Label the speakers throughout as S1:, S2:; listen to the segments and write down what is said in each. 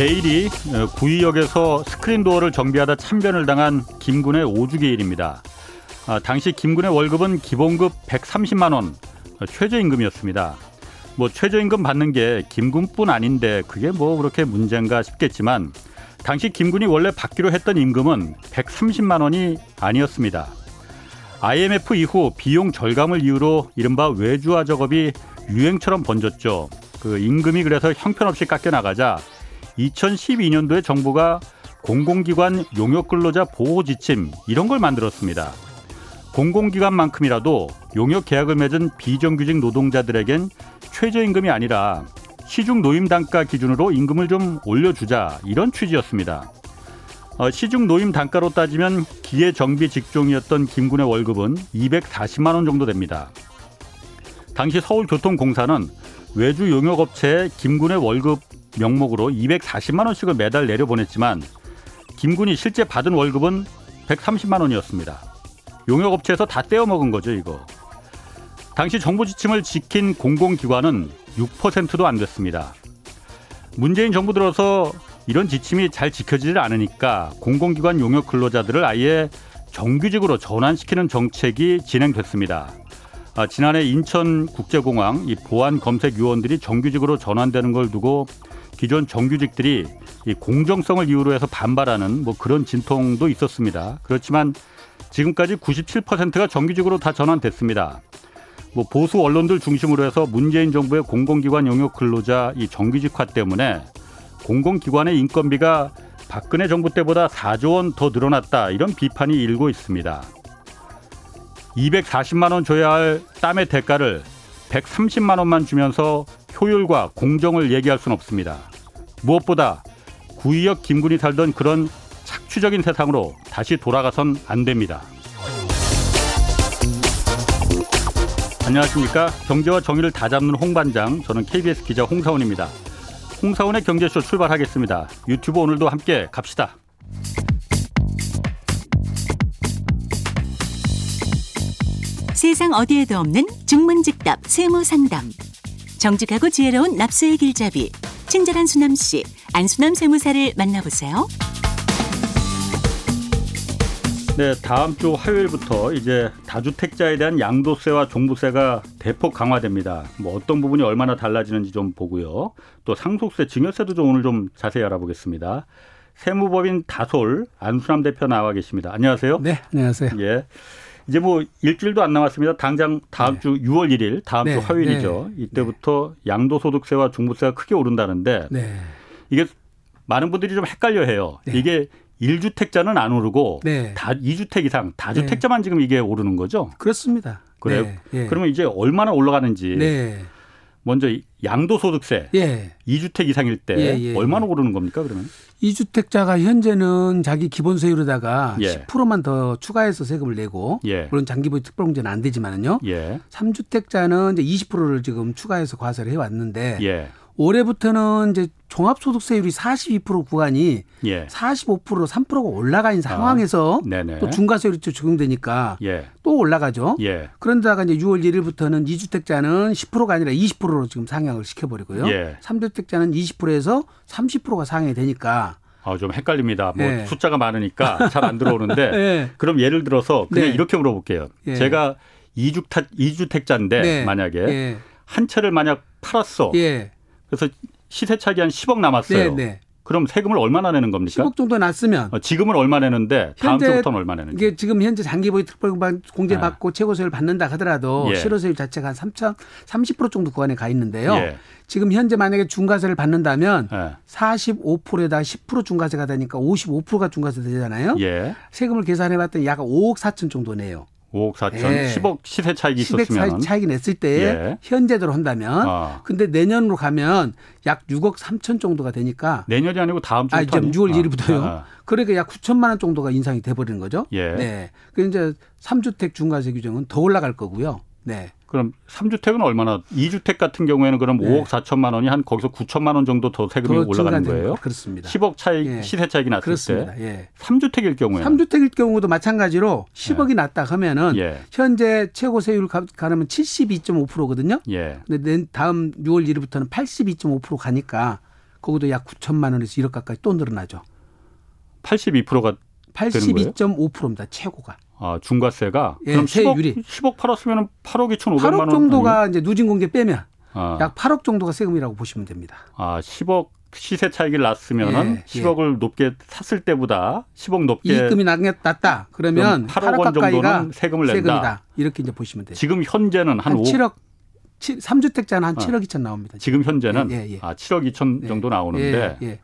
S1: 내일이 구의역에서 스크린 도어를 정비하다 참변을 당한 김군의 오주기 일입니다. 아, 당시 김군의 월급은 기본급 130만 원, 최저임금이었습니다. 뭐 최저임금 받는 게 김군뿐 아닌데 그게 뭐 그렇게 문제인가 싶겠지만 당시 김군이 원래 받기로 했던 임금은 130만 원이 아니었습니다. IMF 이후 비용 절감을 이유로 이른바 외주화 작업이 유행처럼 번졌죠. 그 임금이 그래서 형편없이 깎여 나가자 2012년도에 정부가 공공기관 용역 근로자 보호 지침 이런 걸 만들었습니다. 공공기관만큼이라도 용역 계약을 맺은 비정규직 노동자들에겐 최저임금이 아니라 시중 노임 단가 기준으로 임금을 좀 올려주자 이런 취지였습니다. 어, 시중 노임 단가로 따지면 기계 정비 직종이었던 김군의 월급은 240만 원 정도 됩니다. 당시 서울교통공사는 외주 용역업체에 김군의 월급 명목으로 240만 원씩을 매달 내려보냈지만 김군이 실제 받은 월급은 130만 원이었습니다. 용역업체에서 다 떼어먹은 거죠, 이거. 당시 정부 지침을 지킨 공공기관은 6%도 안 됐습니다. 문재인 정부 들어서 이런 지침이 잘 지켜지질 않으니까 공공기관 용역 근로자들을 아예 정규직으로 전환시키는 정책이 진행됐습니다. 아, 지난해 인천국제공항 이 보안 검색 요원들이 정규직으로 전환되는 걸 두고 기존 정규직들이 이 공정성을 이유로 해서 반발하는 뭐 그런 진통도 있었습니다. 그렇지만 지금까지 97%가 정규직으로 다 전환됐습니다. 뭐 보수 언론들 중심으로 해서 문재인 정부의 공공기관 용역 근로자 이 정규직화 때문에 공공기관의 인건비가 박근혜 정부 때보다 4조 원 더 늘어났다 이런 비판이 일고 있습니다. 240만 원 줘야 할 땀의 대가를 130만 원만 주면서 효율과 공정을 얘기할 수는 없습니다. 무엇보다 구의역 김군이 살던 그런 착취적인 세상으로 다시 돌아가선 안 됩니다. 안녕하십니까. 경제와 정의를 다 잡는 홍반장, 저는 KBS 기자 홍사원입니다. 홍사원의 경제쇼 출발하겠습니다. 유튜브 오늘도 함께 갑시다.
S2: 세상 어디에도 없는 중문직답 세무상담. 정직하고 지혜로운 납세의 길잡이. 친절한 수남 씨, 안수남 세무사를 만나보세요.
S1: 네, 다음 주 화요일부터 이제 다주택자에 대한 양도세와 종부세가 대폭 강화됩니다. 뭐 어떤 부분이 얼마나 달라지는지 좀 보고요. 또 상속세, 증여세도 좀 오늘 좀 자세히 알아보겠습니다. 세무법인 다솔 안수남 대표 나와 계십니다. 안녕하세요.
S3: 네, 안녕하세요.
S1: 예. 이제 뭐 일주일도 안 남았습니다. 당장 다음 네. 주 6월 1일 다음 네. 주 화요일이죠. 네. 이때부터 양도소득세와 중부세가 크게 오른다는데 네. 이게 많은 분들이 좀 헷갈려 해요. 네. 이게 1주택자는 안 오르고 네. 다 2주택 이상 다주택자만 지금 이게 오르는 거죠?
S3: 그렇습니다.
S1: 그래요? 예. 그러면 이제 얼마나 올라가는지 먼저 양도소득세 예. 2주택 이상일 때 예, 예, 얼마나 오르는 겁니까 그러면?
S3: 2주택자가 현재는 자기 기본 세율에다가 예. 10%만 더 추가해서 세금을 내고 예. 물론 장기보유 특별공제는 안 되지만은요. 예. 3주택자는 이제 20%를 지금 추가해서 과세를 해왔는데 예. 올해부터는 이제 종합소득세율이 42% 구간이 예. 45%로 3%가 올라가 있는 상황에서 아, 또 중과세율이 또 적용되니까 예. 또 올라가죠. 예. 그런다가 이제 6월 1일부터는 2주택자는 10%가 아니라 20%로 지금 상향을 시켜버리고요. 예. 3주택자는 20%에서 30%가 상향이 되니까
S1: 아, 좀 헷갈립니다. 뭐 네. 숫자가 많으니까 잘 안 들어오는데 네. 그럼 예를 들어서 그냥 네. 이렇게 물어볼게요. 예. 제가 2주택 2주택자인데 만약에 한 채를 만약 팔았어. 예. 그래서 시세 차기 한 10억 남았어요. 네, 네. 그럼 세금을 얼마나 내는 겁니까?
S3: 10억 정도 났으면.
S1: 어, 지금은 얼마 내는데 다음 주부터는 얼마 내는지.
S3: 이게 지금 현재 장기보유 특별공제 네. 받고 최고세율 받는다 하더라도 예. 실효세율 자체가 한 3천 30% 정도 구간에 가 있는데요. 예. 지금 현재 만약에 중과세를 받는다면 예. 45%에다 10% 중과세가 되니까 55%가 중과세 되잖아요. 예. 세금을 계산해 봤더니 약 5억 4천 정도 내요.
S1: 5억 4천, 예. 10억 시세 차익이 있었으면
S3: 차익이 냈을 때 예. 현재대로 한다면 아. 근데 내년으로 가면 약 6억 3천 정도가 되니까
S1: 내년이 아니고 다음 주부터
S3: 아, 이제 6월 1일부터요. 아. 그러니까 약 9천만 원 정도가 인상이 돼 버리는 거죠. 예. 네. 그 이제 3주택 중과세 규정은 더 올라갈 거고요. 네.
S1: 그럼 3주택은 얼마나 2주택 같은 경우에는 그럼 네. 5억 4천만 원이 한 거기서 9천만 원 정도 더 세금이 더 올라가는 거예요?
S3: 그렇습니다.
S1: 10억 차이 예. 시세 차익이 났을 그렇습니다. 때 예. 3주택일 경우에
S3: 3주택일 경우도 마찬가지로 10억이 예. 났다 하면은 예. 현재 최고 세율 가르면 72.5%거든요. 예. 근데 다음 6월 1일부터는 82.5% 가니까 거기도 약 9천만 원에서 1억 가까이 또 늘어나죠.
S1: 82%가
S3: 82.5%입니다. 최고가.
S1: 아, 중과세가
S3: 예,
S1: 그럼 10억,
S3: 세율이.
S1: 10억 팔았으면 8억 2,500만 원
S3: 8억 정도가 이제 누진공제 빼면
S1: 아.
S3: 약 8억 정도가 세금이라고 보시면 됩니다.
S1: 아, 10억 시세 차익을 났으면은
S3: 예,
S1: 10억을 높게 샀을 때보다 10억 높게
S3: 이익금이 낮다. 그러면
S1: 8억
S3: 8억
S1: 원 정도는 세금을 낸다.
S3: 세금이다. 이렇게 이제 보시면 돼요.
S1: 지금 현재는 한,
S3: 한
S1: 5,
S3: 7억 7, 3주택자는 한
S1: 어.
S3: 7억 2천 나옵니다.
S1: 지금 현재는
S3: 예, 예, 예.
S1: 아, 7억 2천
S3: 네.
S1: 정도 나오는데
S3: 예, 예.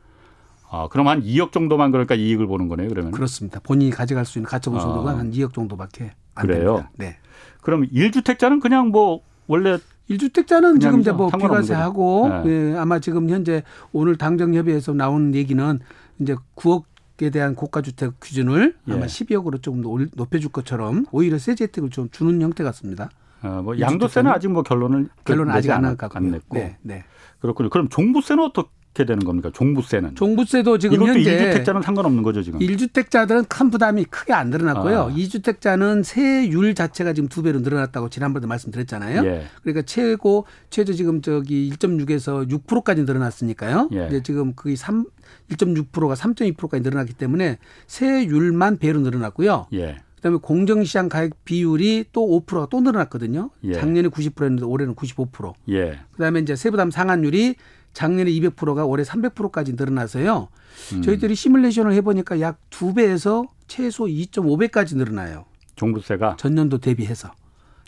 S1: 아, 그럼 한 2억 정도만 그러니까 이익을 보는 거네요, 그러면.
S3: 그렇습니다. 본인이 가져갈 수 있는 가처분
S1: 아.
S3: 소득은 한 2억 정도밖에 안
S1: 그래요?
S3: 됩니다. 네.
S1: 그럼 1주택자는 그냥 뭐 원래
S3: 1주택자는 지금 이제. 뭐 비과세하고
S1: 거죠.
S3: 예, 아마 지금 현재 오늘 당정협의회에서 나오는 얘기는 이제 9억 에 대한 고가주택 기준을
S1: 예.
S3: 아마 12억으로 조금 높여줄 것처럼 오히려 세제 혜택을 좀 주는 형태 같습니다.
S1: 어, 뭐
S3: 1주택자는
S1: 양도세는 아직 뭐 결론을
S3: 결론은 아직 안
S1: 않았-
S3: 나갔고
S1: 안 냈고
S3: 네, 네.
S1: 그렇군요. 그럼 종부세는 어떻게 되는 겁니까? 종부세는
S3: 종부세도 지금
S1: 이것도
S3: 현재
S1: 1주택자는 상관없는 거죠 지금.
S3: 1주택자들은 큰 부담이 크게 안 늘어났고요.
S1: 아.
S3: 2주택자는 세율 자체가 지금 두 배로 늘어났다고 지난번에 말씀드렸잖아요.
S1: 예.
S3: 그러니까 최고 최저 지금 저기 1.6에서 6%까지 늘어났으니까요.
S1: 예.
S3: 이제 지금 그게 3 1.6%가 3.2%까지 늘어났기 때문에 세율만 배로 늘어났고요.
S1: 예.
S3: 그다음에 공정시장 가액 비율이 또 5%가 또 늘어났거든요.
S1: 예.
S3: 작년에 90%였는데 올해는 95%.
S1: 예.
S3: 그다음에 이제 세부담 상환율이 작년에 200%가 올해 300%까지 늘어나서요.
S1: 음.
S3: 저희들이 시뮬레이션을 해보니까 약 두 배에서 최소 2.5배까지 늘어나요.
S1: 종부세가
S3: 전년도 대비해서.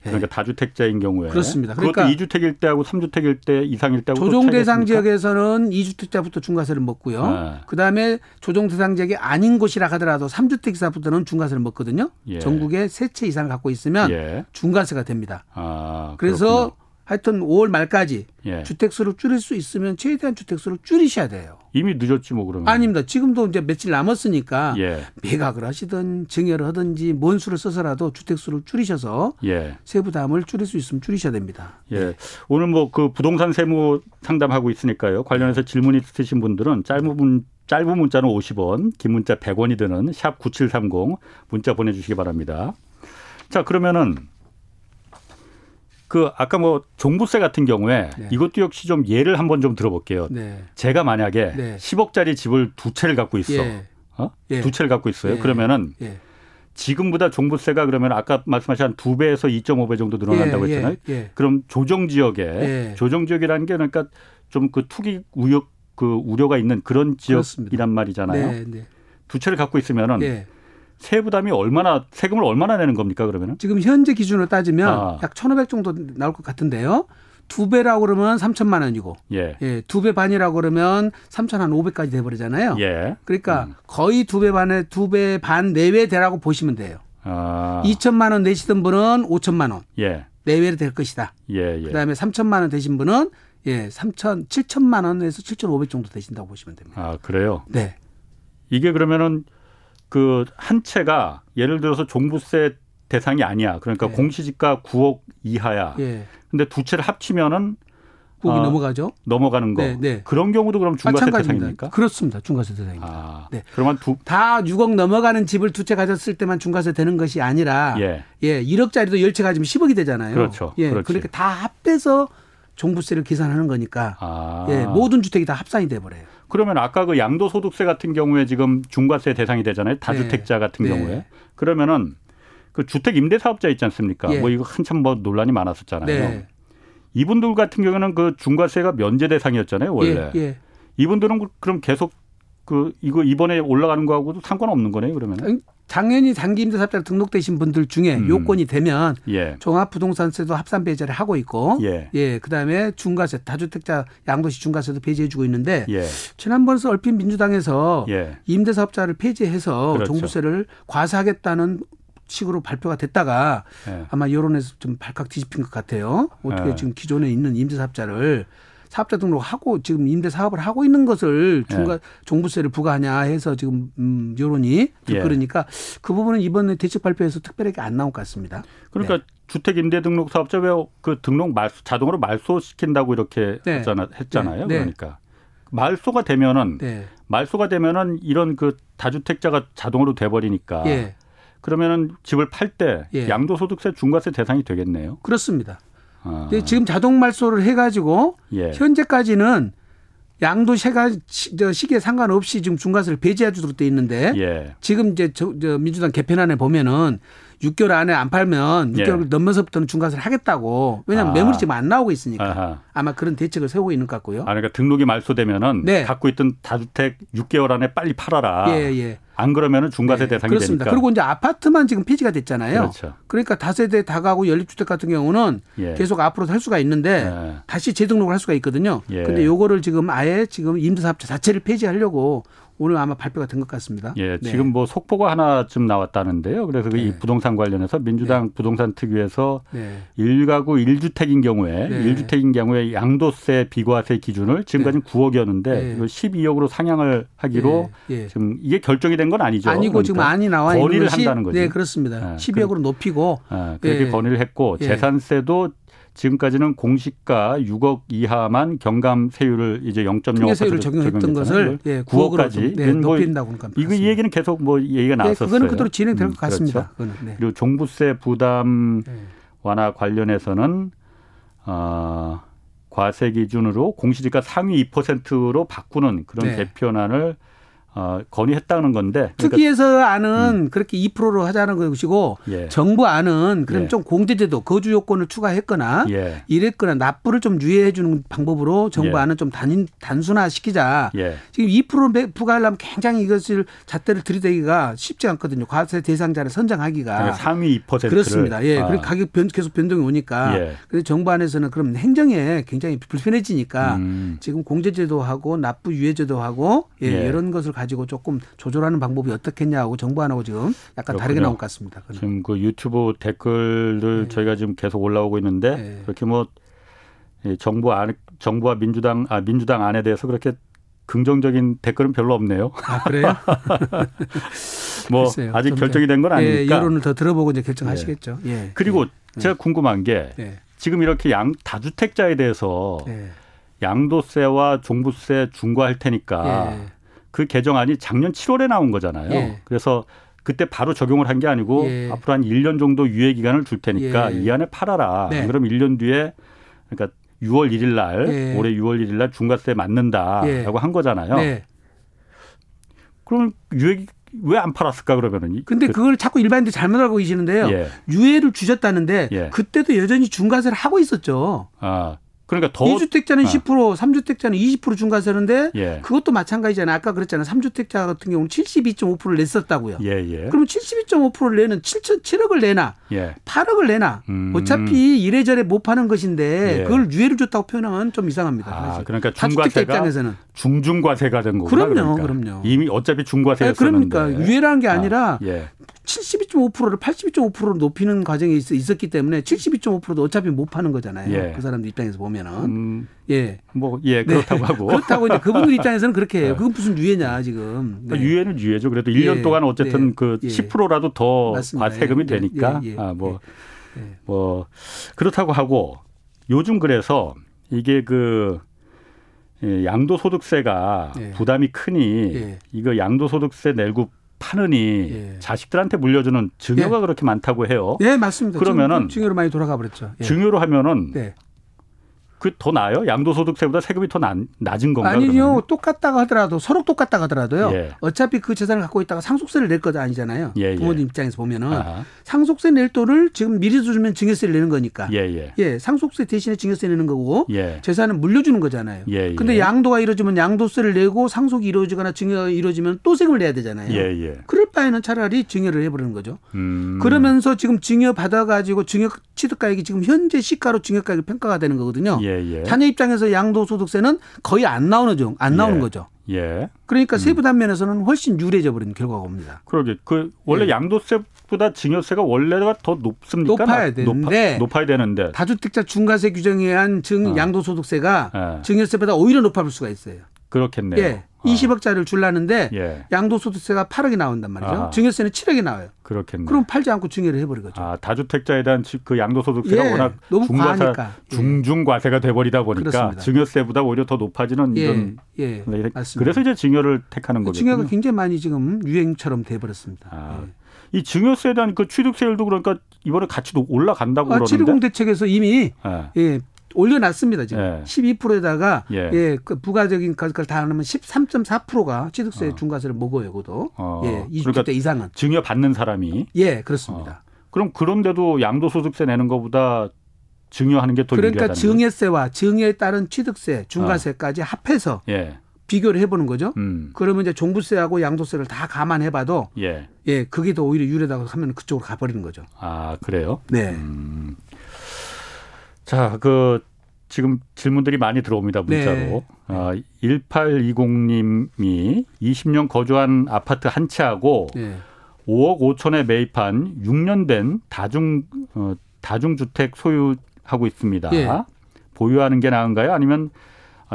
S3: 예.
S1: 그러니까 다주택자인 경우에
S3: 그렇습니다.
S1: 그것도
S3: 그러니까
S1: 2주택일 때하고 3주택일 때 이상일 때하고
S3: 조정
S1: 또
S3: 대상? 지역에서는 2주택자부터 중과세를 먹고요.
S1: 네.
S3: 그다음에 조정 대상 지역이 아닌 곳이라 하더라도 3주택 이상부터는 중과세를 먹거든요.
S1: 예.
S3: 전국에 세 채 이상을 갖고 있으면
S1: 예.
S3: 중과세가 됩니다.
S1: 아,
S3: 그래서 하여튼 5월 말까지
S1: 예.
S3: 주택수를 줄일 수 있으면 최대한 주택수를 줄이셔야 돼요.
S1: 이미 늦었지 뭐 그러면.
S3: 아닙니다. 지금도 이제 며칠 남았으니까
S1: 예.
S3: 매각을 하시든 증여를 하든지 뭔 수를 써서라도 주택수를 줄이셔서
S1: 예.
S3: 세부 담을 줄일 수 있으면 줄이셔야 됩니다.
S1: 예. 오늘 뭐 그 부동산 세무 상담하고 있으니까요. 관련해서 질문 있으신 분들은 짧은 문 짧은 문자는 50원, 긴 문자 100원이 드는 샵 9730 문자 보내 주시기 바랍니다. 자, 그러면은 그 아까 뭐 종부세 같은 경우에
S3: 네.
S1: 이것도 역시 좀 예를 한번 좀 들어볼게요.
S3: 네.
S1: 제가 만약에
S3: 네.
S1: 10억짜리 집을 두 채를 갖고 있어.
S3: 예.
S1: 어?
S3: 예.
S1: 두 채를 갖고 있어요.
S3: 예.
S1: 그러면은
S3: 예.
S1: 지금보다 종부세가 그러면 아까 말씀하신 한 두 배에서 2.5배 정도 늘어난다고
S3: 예,
S1: 했잖아요.
S3: 예, 예.
S1: 그럼 조정 지역에
S3: 예.
S1: 조정 지역이라는 게 그러니까 좀 그 투기 우려 그 우려가 있는 그런 지역이란. 말이잖아요.
S3: 네, 네.
S1: 두 채를 갖고 있으면은
S3: 예.
S1: 세부담이 얼마나 세금을 얼마나 내는 겁니까 그러면은?
S3: 지금 현재 기준으로 따지면
S1: 아.
S3: 약1,500 정도 나올 것 같은데요. 두 배라고 그러면 3천만 원이고,
S1: 예.
S3: 예, 두배 반이라고 그러면 3,500까지 돼버리잖아요.
S1: 예.
S3: 그러니까 거의 두 배 반에 두 배 반 내외 되라고 보시면 돼요.
S1: 아.
S3: 2천만 원 내시던 분은 5천만 원
S1: 예.
S3: 내외로 될 것이다.
S1: 예, 예.
S3: 그다음에 3천만 원 되신 분은 예, 3천 7천만 원에서 7,500 정도 되신다고 보시면 됩니다.
S1: 아, 그래요.
S3: 네.
S1: 이게 그러면은 그 한 채가 예를 들어서 종부세 대상이 아니야. 그러니까
S3: 네.
S1: 공시지가 9억 이하야.
S3: 예.
S1: 근데 두 채를 합치면은
S3: 거기
S1: 아,
S3: 넘어가죠.
S1: 넘어가는 거.
S3: 네, 네.
S1: 그런 경우도 그럼 중과세
S3: 마찬가지입니다.
S1: 대상입니까?
S3: 그렇습니다. 중과세 대상입니다.
S1: 아.
S3: 네.
S1: 그러면 두
S3: 다 6억 넘어가는 집을 두 채 가졌을 때만 중과세 되는 것이 아니라
S1: 예.
S3: 예, 1억짜리도 10채 가지면 10억이 되잖아요.
S1: 그렇죠.
S3: 예.
S1: 그렇지.
S3: 그러니까 다 합해서 종부세를 계산하는 거니까
S1: 아.
S3: 예, 모든 주택이 다 합산이 돼 버려요.
S1: 그러면 아까 그 양도소득세 같은 경우에 지금 중과세 대상이 되잖아요. 다주택자 같은
S3: 네.
S1: 경우에. 그러면은 그 주택 임대 사업자 있지 않습니까?
S3: 예.
S1: 뭐 이거 한참 뭐 논란이 많았었잖아요.
S3: 네.
S1: 이분들 같은 경우는 그 중과세가 면제 대상이었잖아요, 원래.
S3: 예, 예.
S1: 이분들은 그- 그럼 계속 그 이거 이번에 올라가는 거하고도 상관없는 거네요, 그러면.
S3: 당연히 장기 임대사업자로 등록되신 분들 중에
S1: 음.
S3: 요건이 되면
S1: 예.
S3: 종합부동산세도 합산 배제를 하고 있고
S1: 예.
S3: 예, 그다음에 중과세 다주택자 양도시 중과세도 폐지해 주고 있는데
S1: 예.
S3: 지난번에 얼핏 민주당에서
S1: 예.
S3: 임대사업자를 폐지해서
S1: 그렇죠.
S3: 종부세를 과세하겠다는 식으로 발표가 됐다가
S1: 예.
S3: 아마 여론에서 좀 발칵 뒤집힌 것 같아요. 어떻게
S1: 예.
S3: 지금 기존에 있는 임대사업자를 사업자 등록하고 지금 임대 사업을 하고 있는 것을 중과
S1: 예.
S3: 종부세를 부과하냐 해서 지금 음 여론이
S1: 예.
S3: 그러니까 그 부분은 이번에 대책 발표에서 특별하게 안 나온 것 같습니다.
S1: 그러니까
S3: 네.
S1: 주택 임대 등록 사업자 왜그 등록 말소 자동으로 말소시킨다고 이렇게
S3: 네.
S1: 했잖아, 했잖아요.
S3: 네. 네.
S1: 그러니까 말소가 되면은
S3: 네.
S1: 말소가 되면은 이런 그 다주택자가 자동으로 돼 버리니까
S3: 예.
S1: 그러면은 집을 팔때
S3: 예.
S1: 양도소득세 중과세 대상이 되겠네요.
S3: 그렇습니다.
S1: 아.
S3: 근데 지금 자동 말소를 해 가지고
S1: 예.
S3: 현재까지는 양도 세가 저 시기에 상관없이 지금 중과세를 배제해 주도록 돼 있는데 예. 지금 이제 저, 저 민주당 개편안에 보면은 6개월 안에 안 팔면 6개월 예. 넘어서부터는 중과세를 하겠다고. 왜냐하면 아. 매물이 지금 안 나오고 있으니까. 아하. 아마 그런 대책을 세우고 있는 것 같고요.
S1: 아, 그러니까 등록이 말소되면은 네. 갖고 있던 다주택 6개월 안에 빨리 팔아라. 예, 예. 안 그러면은 중과세 네, 대상이
S3: 그렇습니다.
S1: 되니까.
S3: 그리고 이제 아파트만 지금 폐지가 됐잖아요. 그렇죠. 그러니까 다세대 다가구 연립주택 같은 경우는 예. 계속 앞으로 할 수가 있는데 예. 다시 재등록을 할 수가 있거든요. 예. 근데 요거를 지금 아예 지금 임대사업자 자체를 폐지하려고 오늘 아마 발표가 된 것 같습니다.
S1: 예, 네. 지금 뭐 속보가 하나쯤 나왔다는데요. 그래서 네. 이 부동산 관련해서 민주당 네. 부동산 특위에서 네. 1가구 1주택인 경우에 네. 1주택인 경우에 양도세 비과세 기준을 지금까지 는 9억이었는데 12억으로 상향을 하기로 예. 지금 이게 결정이 된 건 아니죠.
S3: 아니고 그러니까 지금 안이 나와 있는
S1: 건의를 한다는 거죠.
S3: 네, 그렇습니다. 12억으로 높이고
S1: 아, 그렇게 예. 건의를 했고 재산세도 지금까지는 공시가 6억 이하만 경감 세율을 이제 0.05%
S3: 세율을 적용했던 것을 예, 9억까지 네, 뭐 높인다고
S1: 뭐 이거 이 얘기는 계속 뭐 얘기가 네, 나왔었어요.
S3: 그거는 그대로 진행될 음, 것 같습니다.
S1: 그렇죠. 네. 그리고 종부세 부담 네. 완화 관련해서는 어, 과세 기준으로 공시지가 상위 2%로 바꾸는 그런 네. 개편안을 어, 건의했다는 건데.
S3: 그러니까 특위에서 안은 음. 그렇게 2%로 하자는 것이고 예. 정부 안은 그럼 예. 좀 공제제도 거주 요건을 추가했거나 예. 이랬거나 납부를 좀 유예해 주는 방법으로 정부 예. 안은 좀 단, 단순화시키자. 예. 지금 2% 부과하려면 굉장히 이것을 잣대를 들이대기가 쉽지 않거든요. 과세 대상자를 선정하기가.
S1: 상위 2%를.
S3: 그렇습니다. 예. 아. 그리고 가격 변, 계속 변동이 오니까. 예. 그래서 정부 안에서는 그럼 행정에 굉장히 불편해지니까 음. 지금 공제제도 하고 납부 유예제도 하고 예. 이런 것을 가지고 가지고 조금 조절하는 방법이 어떻겠냐고 정부 안하고 지금 약간 그렇군요. 다르게 나온 것 같습니다.
S1: 그건. 지금 그 유튜브 댓글들 네. 저희가 지금 계속 올라오고 있는데 네. 그렇게 뭐 정부 안 정부와 민주당 아 민주당 안에 대해서 그렇게 긍정적인 댓글은 별로 없네요.
S3: 아 그래요?
S1: 뭐 글쎄요. 아직 결정이 된 건 아니니까
S3: 예, 여론을 더 들어보고 이제 결정하시겠죠. 예.
S1: 예. 그리고 예. 제가 궁금한 게 예. 지금 이렇게 양 다주택자에 대해서 예. 양도세와 종부세 중과할 테니까 예. 그 개정안이 작년 7월에 나온 거잖아요. 예. 그래서 그때 바로 적용을 한 게 아니고 예. 앞으로 한 1년 정도 유예 기간을 줄 테니까 예. 이 안에 팔아라. 네. 그럼 1년 뒤에 그러니까 6월 1일 날 예. 올해 6월 1일 날 중과세 맞는다라고 예. 한 거잖아요. 네. 그럼 유예 왜 안 팔았을까 그러면은?
S3: 근데 그, 걸 자꾸 일반인들이 잘못 알고 계시는데요. 예. 유예를 주셨다는데 예. 그때도 여전히 중과세를 하고 있었죠.
S1: 아 그러니까 더
S3: 2주택자는 아. 10%, 3주택자는 20% 중과세인데 예. 그것도 마찬가지잖아요. 아까 그랬잖아요. 3주택자 같은 경우는 72.5%를 냈었다고요. 예, 예. 그러면 72.5%를 내는 7 7억을 내나 예. 8억을 내나 음. 어차피 이래저래 못 파는 것인데 예. 그걸 유예를 줬다고 표현하면 좀 이상합니다.
S1: 아, 사실. 그러니까 중과세가 입장에서는 중중과세가 된 거구나.
S3: 그럼요,
S1: 그러니까.
S3: 그럼요.
S1: 이미 어차피 중과세였었는데.
S3: 그러니까 유예라는 게 아니라 아, 예. 72.5%를 82.5%로 높이는 과정이 있, 었기 때문에 72.5%도 어차피 못 파는 거잖아요. 예. 그 사람들 입장에서 보면 은. 음,
S1: 예. 뭐, 예, 그렇다고 네. 하고.
S3: 그렇다고 이제 그분들 입장에서는 그렇게 해요. 네. 그건 무슨 유예냐, 지금.
S1: 네. 유예는 유예죠. 그래도 1년 예. 동안 어쨌든 네. 그 10%라도 더 맞습니다. 과세금이 예. 되니까. 예. 아, 뭐, 뭐, 그렇다고 하고 요즘 그래서 이게 그 양도소득세가 부담이 크니 이거 양도소득세 내고 파느니 예. 자식들한테 물려주는 증여가 예. 그렇게 많다고 해요.
S3: 예, 맞습니다. 그러면은 증여로 많이 돌아가 버렸죠.
S1: 예. 증여로 하면은 네. 그 더 나아요? 양도소득세보다 세금이 더 낮, 은 건가요?
S3: 아니요. 그러면? 똑같다고 하더라도 서로 똑같다고 하더라도요. 예. 어차피 그 재산을 갖고 있다가 상속세를 낼것 아니잖아요. 예, 예. 부모님 입장에서 보면은 아하. 상속세 낼 돈을 지금 미리 주면 증여세를 내는 거니까. 예, 예. 예 상속세 대신에 증여세 내는 거고 예. 재산은 물려주는 거잖아요. 예, 예. 근데 양도가 이루어지면 양도세를 내고 상속이 이루어지거나 증여가 이루어지면 또 세금을 내야 되잖아요. 예, 예. 그럴 바에는 차라리 증여를 해 버리는 거죠. 음. 그러면서 지금 증여 받아 가지고 증여 취득가액이 지금 현재 시가로 증여가액이 평가가 되는 거거든요. 예, 예. 자녀 입장에서 양도소득세는 거의 안 나오는 중, 안 나오는 예. 거죠. 예. 그러니까 음. 세부 단 면에서는 훨씬 유리해져 버린 결과가 옵니다.
S1: 그러게. 그 원래 예. 양도세보다 증여세가 원래가 더 높습니까?
S3: 높아야 되는데
S1: 높아, 야 되는데
S3: 다주택자 중과세 규정에 의한 증 어. 양도소득세가 예. 증여세보다 오히려 높아질 수가 있어요.
S1: 그렇겠네요.
S3: 예. 20억짜리를 줄라는데 예. 양도소득세가 8억이 나온단 말이죠. 아. 증여세는 7억이 나와요.
S1: 그렇겠네.
S3: 그럼 팔지 않고 증여를 해버리거죠.
S1: 아 다주택자에 대한 그 양도소득세가 예. 워낙 너무 과하니까. 예. 중중과세가 돼버리다 보니까 그렇습니다. 증여세보다 오히려 더 높아지는 예. 이런. 예. 네, 맞습니다. 그래서 이제 증여를 택하는 거죠.
S3: 증여가 굉장히 많이 지금 유행처럼 돼버렸습니다.
S1: 아. 예. 이 증여세에 대한 그 취득세율도 그러니까 이번에 같이 올라간다고 아, 그러는데.
S3: 720 대책에서 이미 예. 올려놨습니다 지금 예. 12%에다가 예, 예 그 부가적인 것을 다 하면 13.4%가 취득세 어. 중과세를 먹어요, 그도 어. 예, 20대 그러니까 이상은
S1: 증여 받는 사람이
S3: 예 그렇습니다.
S1: 어. 그럼 그런데도 양도소득세 내는 것보다 증여하는 게 더
S3: 그러니까
S1: 유리하다는
S3: 증여세와 증여에 따른 취득세, 중과세까지 어. 합해서 예. 비교를 해보는 거죠. 음. 그러면 이제 종부세하고 양도세를 다 감안해봐도 예, 예 그게 더 오히려 유리하다고 하면 그쪽으로 가버리는 거죠.
S1: 아 그래요?
S3: 네. 음.
S1: 자, 그 지금 질문들이 많이 들어옵니다 문자로. 네. 어, 1820님이 20년 거주한 아파트 한 채하고 네. 5억 5천에 매입한 6년 된 다중 어, 다중주택 소유하고 있습니다. 네. 보유하는 게 나은가요? 아니면 아,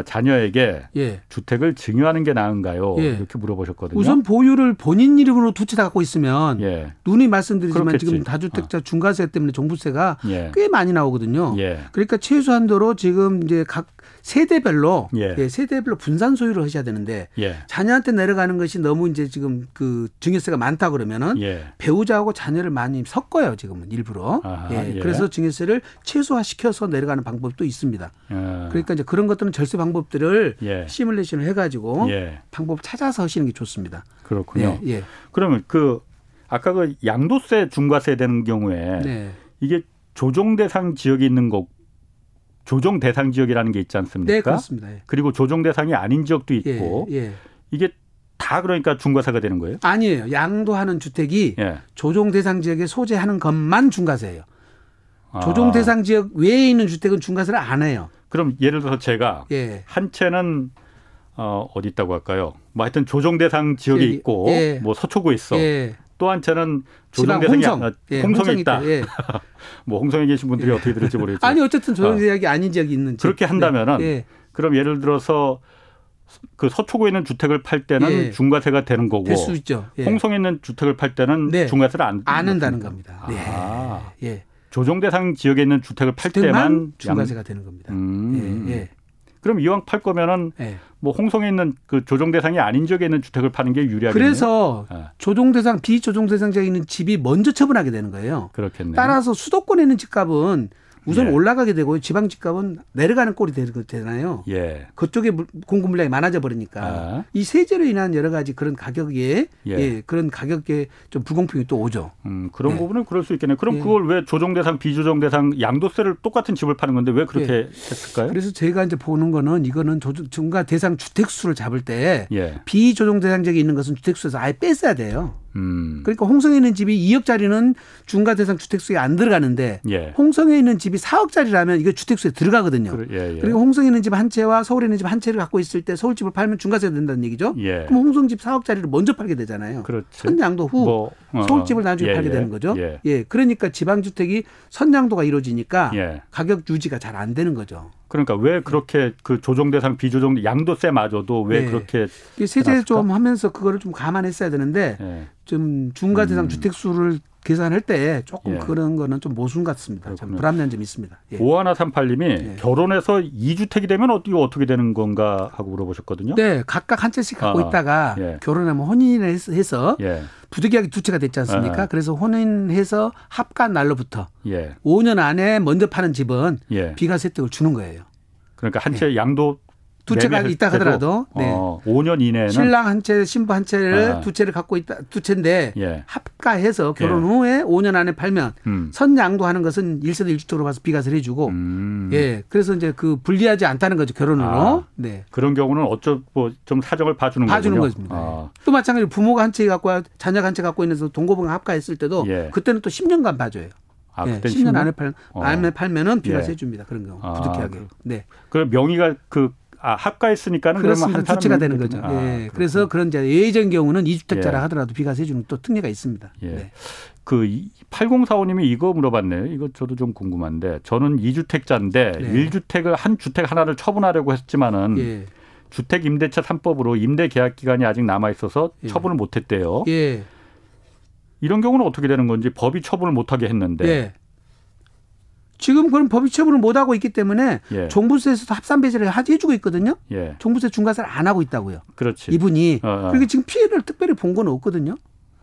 S1: 자녀에게 예. 주택을 증여하는 게 나은가요? 예. 이렇게 물어보셨거든요.
S3: 우선 보유를 본인 이름으로 두채 다 갖고 있으면 예. 눈이 말씀드리지만 그렇겠지. 지금 다주택자 어. 중과세 때문에 종부세가 예. 꽤 많이 나오거든요. 예. 그러니까 최소한도로 지금 이제 각 세대별로 예. 예. 세대별로 분산 소유를 하셔야 되는데 예. 자녀한테 내려가는 것이 너무 이제 지금 그 증여세가 많다 그러면은 예. 배우자하고 자녀를 많이 섞어요 지금은 일부러 아하, 예. 예. 그래서 증여세를 최소화시켜서 내려가는 방법도 있습니다. 아. 그러니까 이제 그런 것들은 절세 방법들을 예. 시뮬레이션을 해가지고 방법 찾아서 하시는 게 좋습니다.
S1: 그렇군요. 그러면 그 아까 그 양도세 중과세 되는 경우에 네. 이게 조정 대상 지역이 있는 거 조정 대상 지역이라는 게 있지 않습니까?
S3: 네, 그렇습니다. 예.
S1: 그리고 조정 대상이 아닌 지역도 있고 예, 예. 이게 다 그러니까 중과세가 되는 거예요?
S3: 아니에요. 양도하는 주택이 예. 조정 대상 지역에 소재하는 것만 중과세예요. 아. 조정 대상 지역 외에 있는 주택은 중과세를 안 해요.
S1: 그럼 예를 들어서 제가 예. 한 채는 어, 어디 있다고 할까요? 뭐 하여튼 조정 대상 지역에 있고 예. 뭐 서초구에 있어. 또한 채는 조정 대상이 홍성. 아, 예, 홍성에 있다. 예. 뭐 홍성에 계신 분들이 예. 어떻게 들을지 모르겠지만
S3: 아니 어쨌든 조정 대상이 어. 아닌 지역이 있는
S1: 그렇게 한다면은 네. 그럼 예를 들어서 그 서초구에 있는 주택을 팔 때는 예. 중과세가 되는 거고
S3: 될 수 있죠.
S1: 예. 홍성에 있는 주택을 팔 때는 네. 중과세를 안,
S3: 안 한다는 겁니다. 네. 아.
S1: 예. 조정 대상 지역에 있는 주택을 팔 때만
S3: 중과세가 양... 되는 겁니다. 음. 예.
S1: 그럼 이왕 팔 거면은 네. 뭐 홍성에 있는 그 조정 대상이 아닌 지역에 있는 주택을 파는 게 유리하겠네요.
S3: 그래서 네. 조정 대상 비조정 대상자에 있는 집이 먼저 처분하게 되는 거예요.
S1: 그렇겠네요.
S3: 따라서 수도권에 있는 집값은 우선 예. 올라가게 되고 지방 집값은 내려가는 꼴이 되잖아요. 예. 그쪽에 공급 물량이 많아져 버리니까 아. 이 세제로 인한 여러 가지 그런 가격에 예. 예 그런 가격에 좀 불공평이 또 오죠.
S1: 음, 그런 예. 부분은 그럴 수 있겠네요. 그럼 예. 그걸 왜 조정 대상 비조정 대상 양도세를 똑같은 집을 파는 건데 왜 그렇게 예. 했을까요?
S3: 그래서 제가 이제 보는 거는 이거는 중과 대상 주택 수를 잡을 때 비조정 대상적이 있는 것은 주택 수에서 아예 뺐어야 돼요. 음. 그러니까 홍성에 있는 집이 2억짜리는 중과 대상 주택수에 안 들어가는데 예. 홍성에 있는 집이 4억짜리라면 이게 주택수에 들어가거든요. 그래, 예, 예. 그리고 홍성에 있는 집 한 채와 서울에 있는 집 한 채를 갖고 있을 때 서울 집을 팔면 중과세가 된다는 얘기죠. 예. 그럼 홍성 집 4억짜리를 먼저 팔게 되잖아요.
S1: 그렇지.
S3: 선양도 후 뭐, 어, 서울 집을 나중에 예, 팔게 예. 되는 거죠. 예. 그러니까 지방 주택이 선양도가 이루어지니까 가격 유지가 잘 안 되는 거죠.
S1: 그러니까 왜 그렇게 그 조정 대상 비조정 양도세마저도 왜 네. 그렇게
S3: 세제 좀 하면서 그거를 좀 감안했어야 되는데 네. 좀 중과 대상 음. 주택 수를 계산할 때 조금 예. 그런 거는 좀 모순 같습니다. 좀 불합리한 점이 있습니다.
S1: 예. 오하나 삼팔님이 예. 결혼해서 이주택이 되면 어떻게 어떻게 되는 건가 하고 물어보셨거든요.
S3: 네, 각각 한 채씩 갖고 아, 있다가 예. 결혼하면 혼인을 해서 예. 부득이하게 두 채가 됐지 않습니까? 아. 그래서 혼인해서 합간 날로부터 예. 5년 안에 먼저 파는 집은 비과세 혜택을 주는 거예요.
S1: 그러니까 한 채 양도
S3: 두 채가 있다 하더라도
S1: 네. 어, 5년 이내에는
S3: 신랑 한 채, 신부 한 채를 아. 두 채를 갖고 있다 두 채인데 예. 합가해서 결혼 예. 후에 5년 안에 팔면 음. 선양도하는 것은 1세대 1주택으로 봐서 비과세를 해주고 음. 예 그래서 이제 그 불리하지 않다는 거죠 결혼으로 아. 네
S1: 그런 경우는 어쩌 뭐좀 사정을 봐주는
S3: 봐주는 것입니다. 아. 또 마찬가지로 부모가 한 채 갖고 자녀가 한 채 갖고 있는서 동거분 합가했을 때도 예. 그때는 또 10년간 봐줘요. 아, 네, 10년, 10년 안에 팔 어. 안에 팔면은 비과세 예. 해줍니다. 그런 경우 아, 부득이하게. 그,
S1: 네. 그 명의가 그 아, 합가했으니까는
S3: 그러면 한 주체가 되는 거죠. 아, 예. 그래서 그런 이제 예전 경우는 이주택자라 예. 하더라도 비과세 해주는 또 특례가 있습니다. 예. 네.
S1: 그 8045님이 이거 물어봤네요. 이거 저도 좀 궁금한데 저는 이주택자인데 네. 1주택을 한 주택 하나를 처분하려고 했지만은 예. 주택 임대차 3법으로 임대 계약 기간이 아직 남아 있어서 예. 처분을 못 했대요. 예. 이런 경우는 어떻게 되는 건지 법이 처분을 못 하게 했는데 예.
S3: 지금 그런 법이 처분을 못 하고 있기 때문에 예. 종부세에서도 합산 배제를 해주고 있거든요. 예. 종부세 중과세를 안 하고 있다고요.
S1: 그렇지.
S3: 이분이 어, 어. 그리고 지금 피해를 특별히 본 건 없거든요.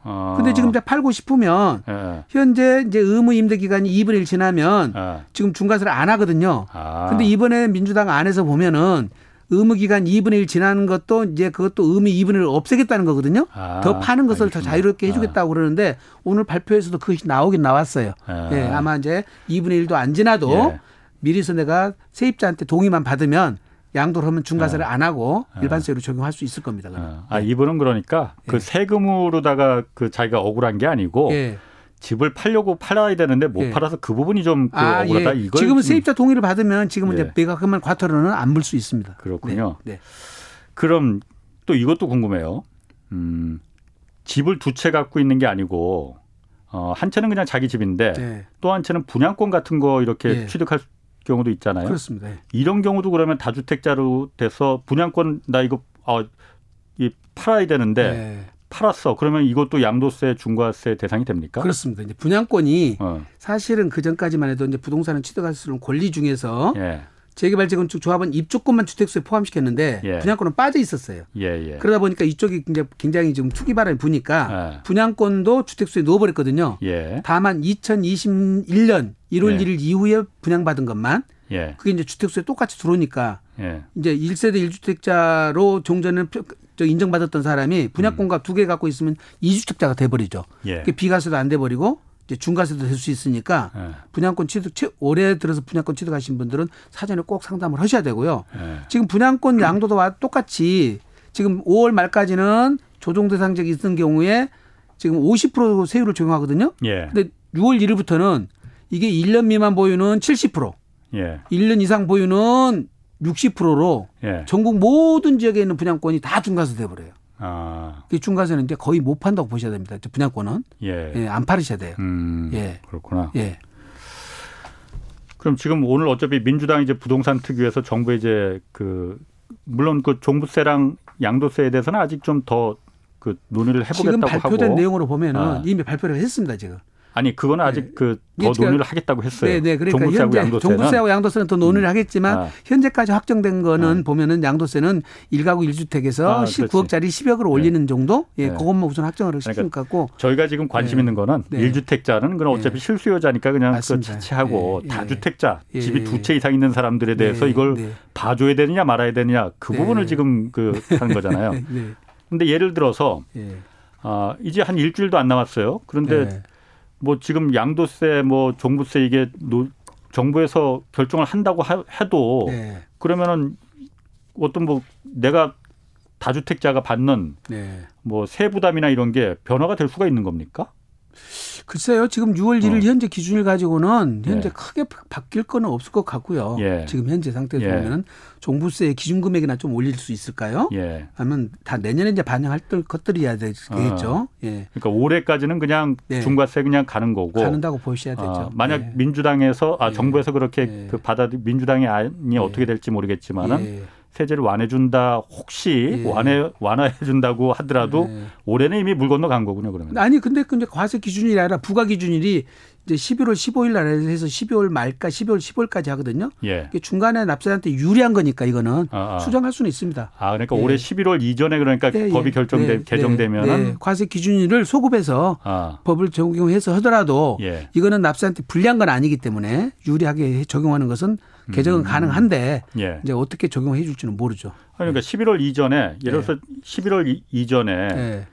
S3: 어. 근데 지금 이제 팔고 싶으면 예. 현재 이제 의무 임대 기간이 2분의 1 지나면 예. 지금 중과세를 안 하거든요. 아. 근데 이번에 민주당 안에서 보면은 의무 기간 2분의 1 지나는 것도 이제 그것도 의무 2분의 1을 없애겠다는 거거든요. 아, 더 파는 것을 알겠습니다. 더 자유롭게 해주겠다고 아. 그러는데 오늘 발표에서도 그것이 나오긴 나왔어요. 아. 예, 아마 이제 2분의 1도 안 지나도 예. 미리서 내가 세입자한테 동의만 받으면 양도를 하면 중과세를 안 하고 일반세로 적용할 수 있을 겁니다. 그러면.
S1: 아, 이분은 그러니까 그 예. 세금으로다가 그 자기가 억울한 게 아니고 예. 집을 팔려고 팔아야 되는데 못 예. 팔아서 그 부분이 좀 그 아, 억울하다. 예.
S3: 이걸 지금은 세입자 동의를 받으면 지금은 예. 이제 매각금을 과태료는 안 물 수 있습니다.
S1: 그렇군요. 네. 네. 그럼 또 이것도 궁금해요. 음, 집을 두 채 갖고 있는 게 아니고 어, 한 채는 그냥 자기 집인데 네. 또한 채는 분양권 같은 거 이렇게 네. 취득할 경우도 있잖아요.
S3: 그렇습니다.
S1: 이런 경우도 그러면 다주택자로 돼서 분양권 나 이거 어, 이 팔아야 되는데 네. 팔았어. 그러면 이것도 양도세, 중과세 대상이 됩니까?
S3: 그렇습니다. 이제 분양권이 어. 사실은 그 전까지만 해도 이제 부동산을 취득할 수 있는 권리 중에서 예. 재개발 재건축 조합은 입주권만 주택수에 포함시켰는데 예. 분양권은 빠져 있었어요. 예, 예. 그러다 보니까 이쪽이 굉장히, 굉장히 지금 투기 바람이 부니까 예. 분양권도 주택수에 넣어버렸거든요. 예. 다만 2021년 1월 1일 이후에 분양받은 것만 그게 이제 주택수에 똑같이 들어오니까 이제 1세대 1주택자로 종전은 저 인정받았던 사람이 분양권과 음. 두개 갖고 있으면 이주택자가 돼버리죠. 예. 비과세도 안 돼버리고 이제 중과세도 될 수 있으니까 예. 분양권 취득 올해 들어서 분양권 취득하신 분들은 사전에 꼭 상담을 하셔야 되고요. 예. 지금 분양권 양도도와 똑같이 지금 5월 말까지는 조정 대상 지역이 있는 경우에 지금 50% 세율을 적용하거든요. 예. 근데 6월 1일부터는 이게 1년 미만 보유는 70%, 예. 1년 이상 보유는 60%로 예. 전국 모든 지역에 있는 분양권이 다 중과세 돼버려요. 아. 그 중과세는 이제 거의 못 판다고 보셔야 됩니다. 분양권은 예. 예, 안 팔으셔야 돼요. 음,
S1: 예. 그렇구나. 예. 그럼 지금 오늘 어차피 민주당 이제 부동산 특위에서 정부 이제 그 물론 그 종부세랑 양도세에 대해서는 아직 좀 더 그 논의를 해보겠다고
S3: 지금 발표된 하고. 내용으로 보면은 아. 이미 발표를 했습니다 지금.
S1: 아니 그거는 아직 네. 그더 논의를 하겠다고 했어요.
S3: 네, 네. 그러니까 종부세하고 양도세는 종부세하고 양도세는 더 논의를 음. 하겠지만 아. 현재까지 확정된 거는 아. 보면은 양도세는 1가구 1주택에서 아, 19억짜리 10억을 올리는 네. 정도? 예, 네. 그것만 우선 확정을 시킨 그러니까 것 같고
S1: 저희가 지금 관심 네. 있는 거는 네. 1주택자는 그럼 어차피 네. 실수요자니까 그냥 그 자체하고 예. 다주택자 예. 집이 두 채 이상 있는 사람들에 대해서 이걸 봐줘야 되느냐 말아야 되느냐 그 부분을 지금 그 하는 거잖아요. 근데 예를 들어서 예. 아, 이제 한 일주일도 안 남았어요. 그런데 뭐 지금 양도세 뭐 종부세 이게 노, 정부에서 결정을 한다고 하, 해도 네. 그러면은 어떤 뭐 내가 다주택자가 받는 네. 뭐 세 부담이나 이런 게 변화가 될 수가 있는 겁니까?
S3: 글쎄요. 지금 6월 1일 어. 현재 기준을 가지고는 현재 예. 크게 바뀔 거는 없을 것 같고요. 예. 지금 현재 상태에서 예. 보면 종부세 기준 금액이나 좀 올릴 수 있을까요? 예. 아니면 다 내년에 이제 반영할 것들이야 되겠죠. 어.
S1: 예. 그러니까 올해까지는 그냥 네. 중과세 그냥 가는 거고
S3: 가는다고 보셔야 되죠. 어,
S1: 만약 예. 민주당에서 아 예. 정부에서 그렇게 그 받아 민주당의 안이 어떻게 될지 모르겠지만은 세제를 완해준다 혹시 예. 완해 완화해준다고 하더라도 예. 올해는 이미 물 건너 간 거군요 그러면.
S3: 아니 근데 근데 과세 기준이 아니라 부가 기준일이 이제 11월 15일 날 해서 12월 말까 12월 15일까지 하거든요. 예. 중간에 납세자한테 유리한 거니까 이거는 아, 아. 수정할 수는 있습니다.
S1: 아 그러니까 예. 올해 11월 이전에 그러니까 예, 예. 법이 결정돼 네, 개정되면은 네.
S3: 과세 기준일을 소급해서 아. 법을 적용해서 하더라도 예. 이거는 납세한테 불리한 건 아니기 때문에 유리하게 적용하는 것은 개정은 음. 가능한데 예. 이제 어떻게 적용해 줄지는 모르죠.
S1: 그러니까 11월 이전에 예를 들어서 11월 이 전에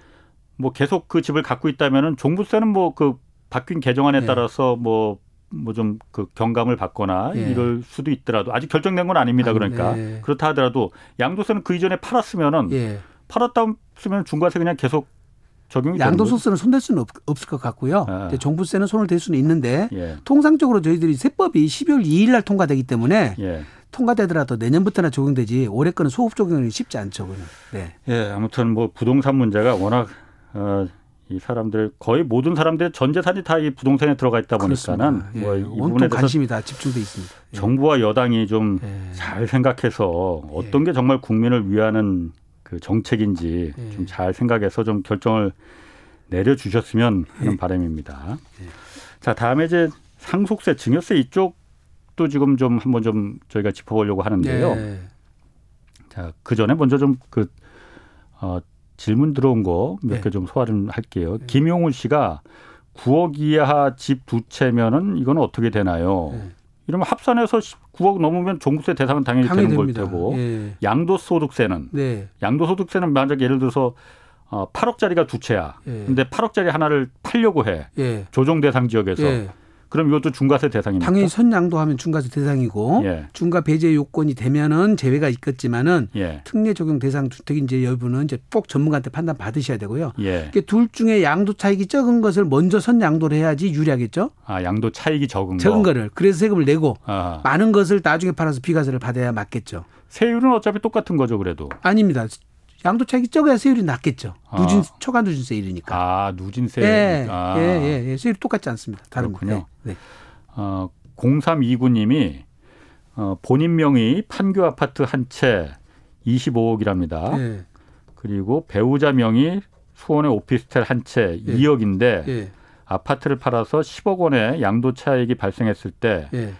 S1: 뭐 계속 그 집을 갖고 있다면은 종부세는 뭐그 바뀐 개정안에 네. 따라서 뭐 뭐 좀 그 경감을 받거나 네. 이럴 수도 있더라도 아직 결정된 건 아닙니다. 그러니까 네. 그렇다 하더라도 양도세는 그 이전에 팔았으면은 예. 팔았다 으면 중과세 그냥 계속 적용이
S3: 양도소세는 손댈 수는 없, 을것 같고요. 아. 종부세는 손을 댈 수는 있는데 예. 통상적으로 저희들이 세법이 12월 2일 날 통과되기 때문에 예. 통과되더라도 내년부터나 적용되지 올해 거는 소급 적용이 쉽지 않죠. 네.
S1: 예, 아무튼 뭐 부동산 문제가 워낙 어, 이 사람들 거의 모든 사람들의 전 재산이 다 이 부동산에 들어가 있다 보니까는
S3: 예. 뭐이 부분에 대해서 관심이 다 집중돼 있습니다.
S1: 예. 정부와 여당이 좀잘 예. 생각해서 어떤 게 정말 국민을 위하는 그 정책인지 예. 좀잘 생각해서 좀 결정을 내려주셨으면 하는 예. 바람입니다. 자 다음에 이제 상속세, 증여세 이쪽도 지금 좀 한번 좀 저희가 짚어보려고 하는데요. 자 그 전에 먼저 좀그 어, 질문 들어온 거 몇 개 좀 소화를 할게요. 김용훈 씨가 9억 이하 집 두 채면은 이건 어떻게 되나요? 네. 이러면 합산해서 9억 넘으면 종부세 대상은 당연히, 당연히 되는 됩니다. 걸 테고 예. 양도소득세는 네. 양도소득세는 만약 예를 들어서 어 8억짜리가 두 채야. 예. 근데 8억짜리 하나를 팔려고 해. 예. 조정 대상 지역에서. 예. 그럼 이것도 중과세 대상입니다.
S3: 당연히 선양도 하면 중과세 대상이고 예. 중과 배제 요건이 되면은 제외가 있겠지만은 예. 특례 적용 대상 주택인지 여부는 이제 꼭 전문가한테 판단 받으셔야 되고요. 예. 둘 중에 양도 차익이 적은 것을 먼저 선양도를 해야지 유리하겠죠.
S1: 아 양도 차익이 적은
S3: 적은 거. 를 그래서 세금을 내고 아하. 많은 것을 나중에 팔아서 비과세를 받아야 맞겠죠.
S1: 세율은 어차피 똑같은 거죠, 그래도.
S3: 아닙니다. 양도 차익이 적어야 세율이 낮겠죠. 아. 누진 초과 누진세율이니까.
S1: 아 누진세.
S3: 예, 아. 예, 예, 예, 세율이 똑같지 않습니다. 다릅니다.
S1: 그렇군요. 네. 네. 어, 0329님이 어, 본인 명의 판교 아파트 한 채 25억이랍니다. 예. 그리고 배우자 명의 수원의 오피스텔 한 채 2억인데 예. 아파트를 팔아서 10억 원의 양도 차익이 발생했을 때 예.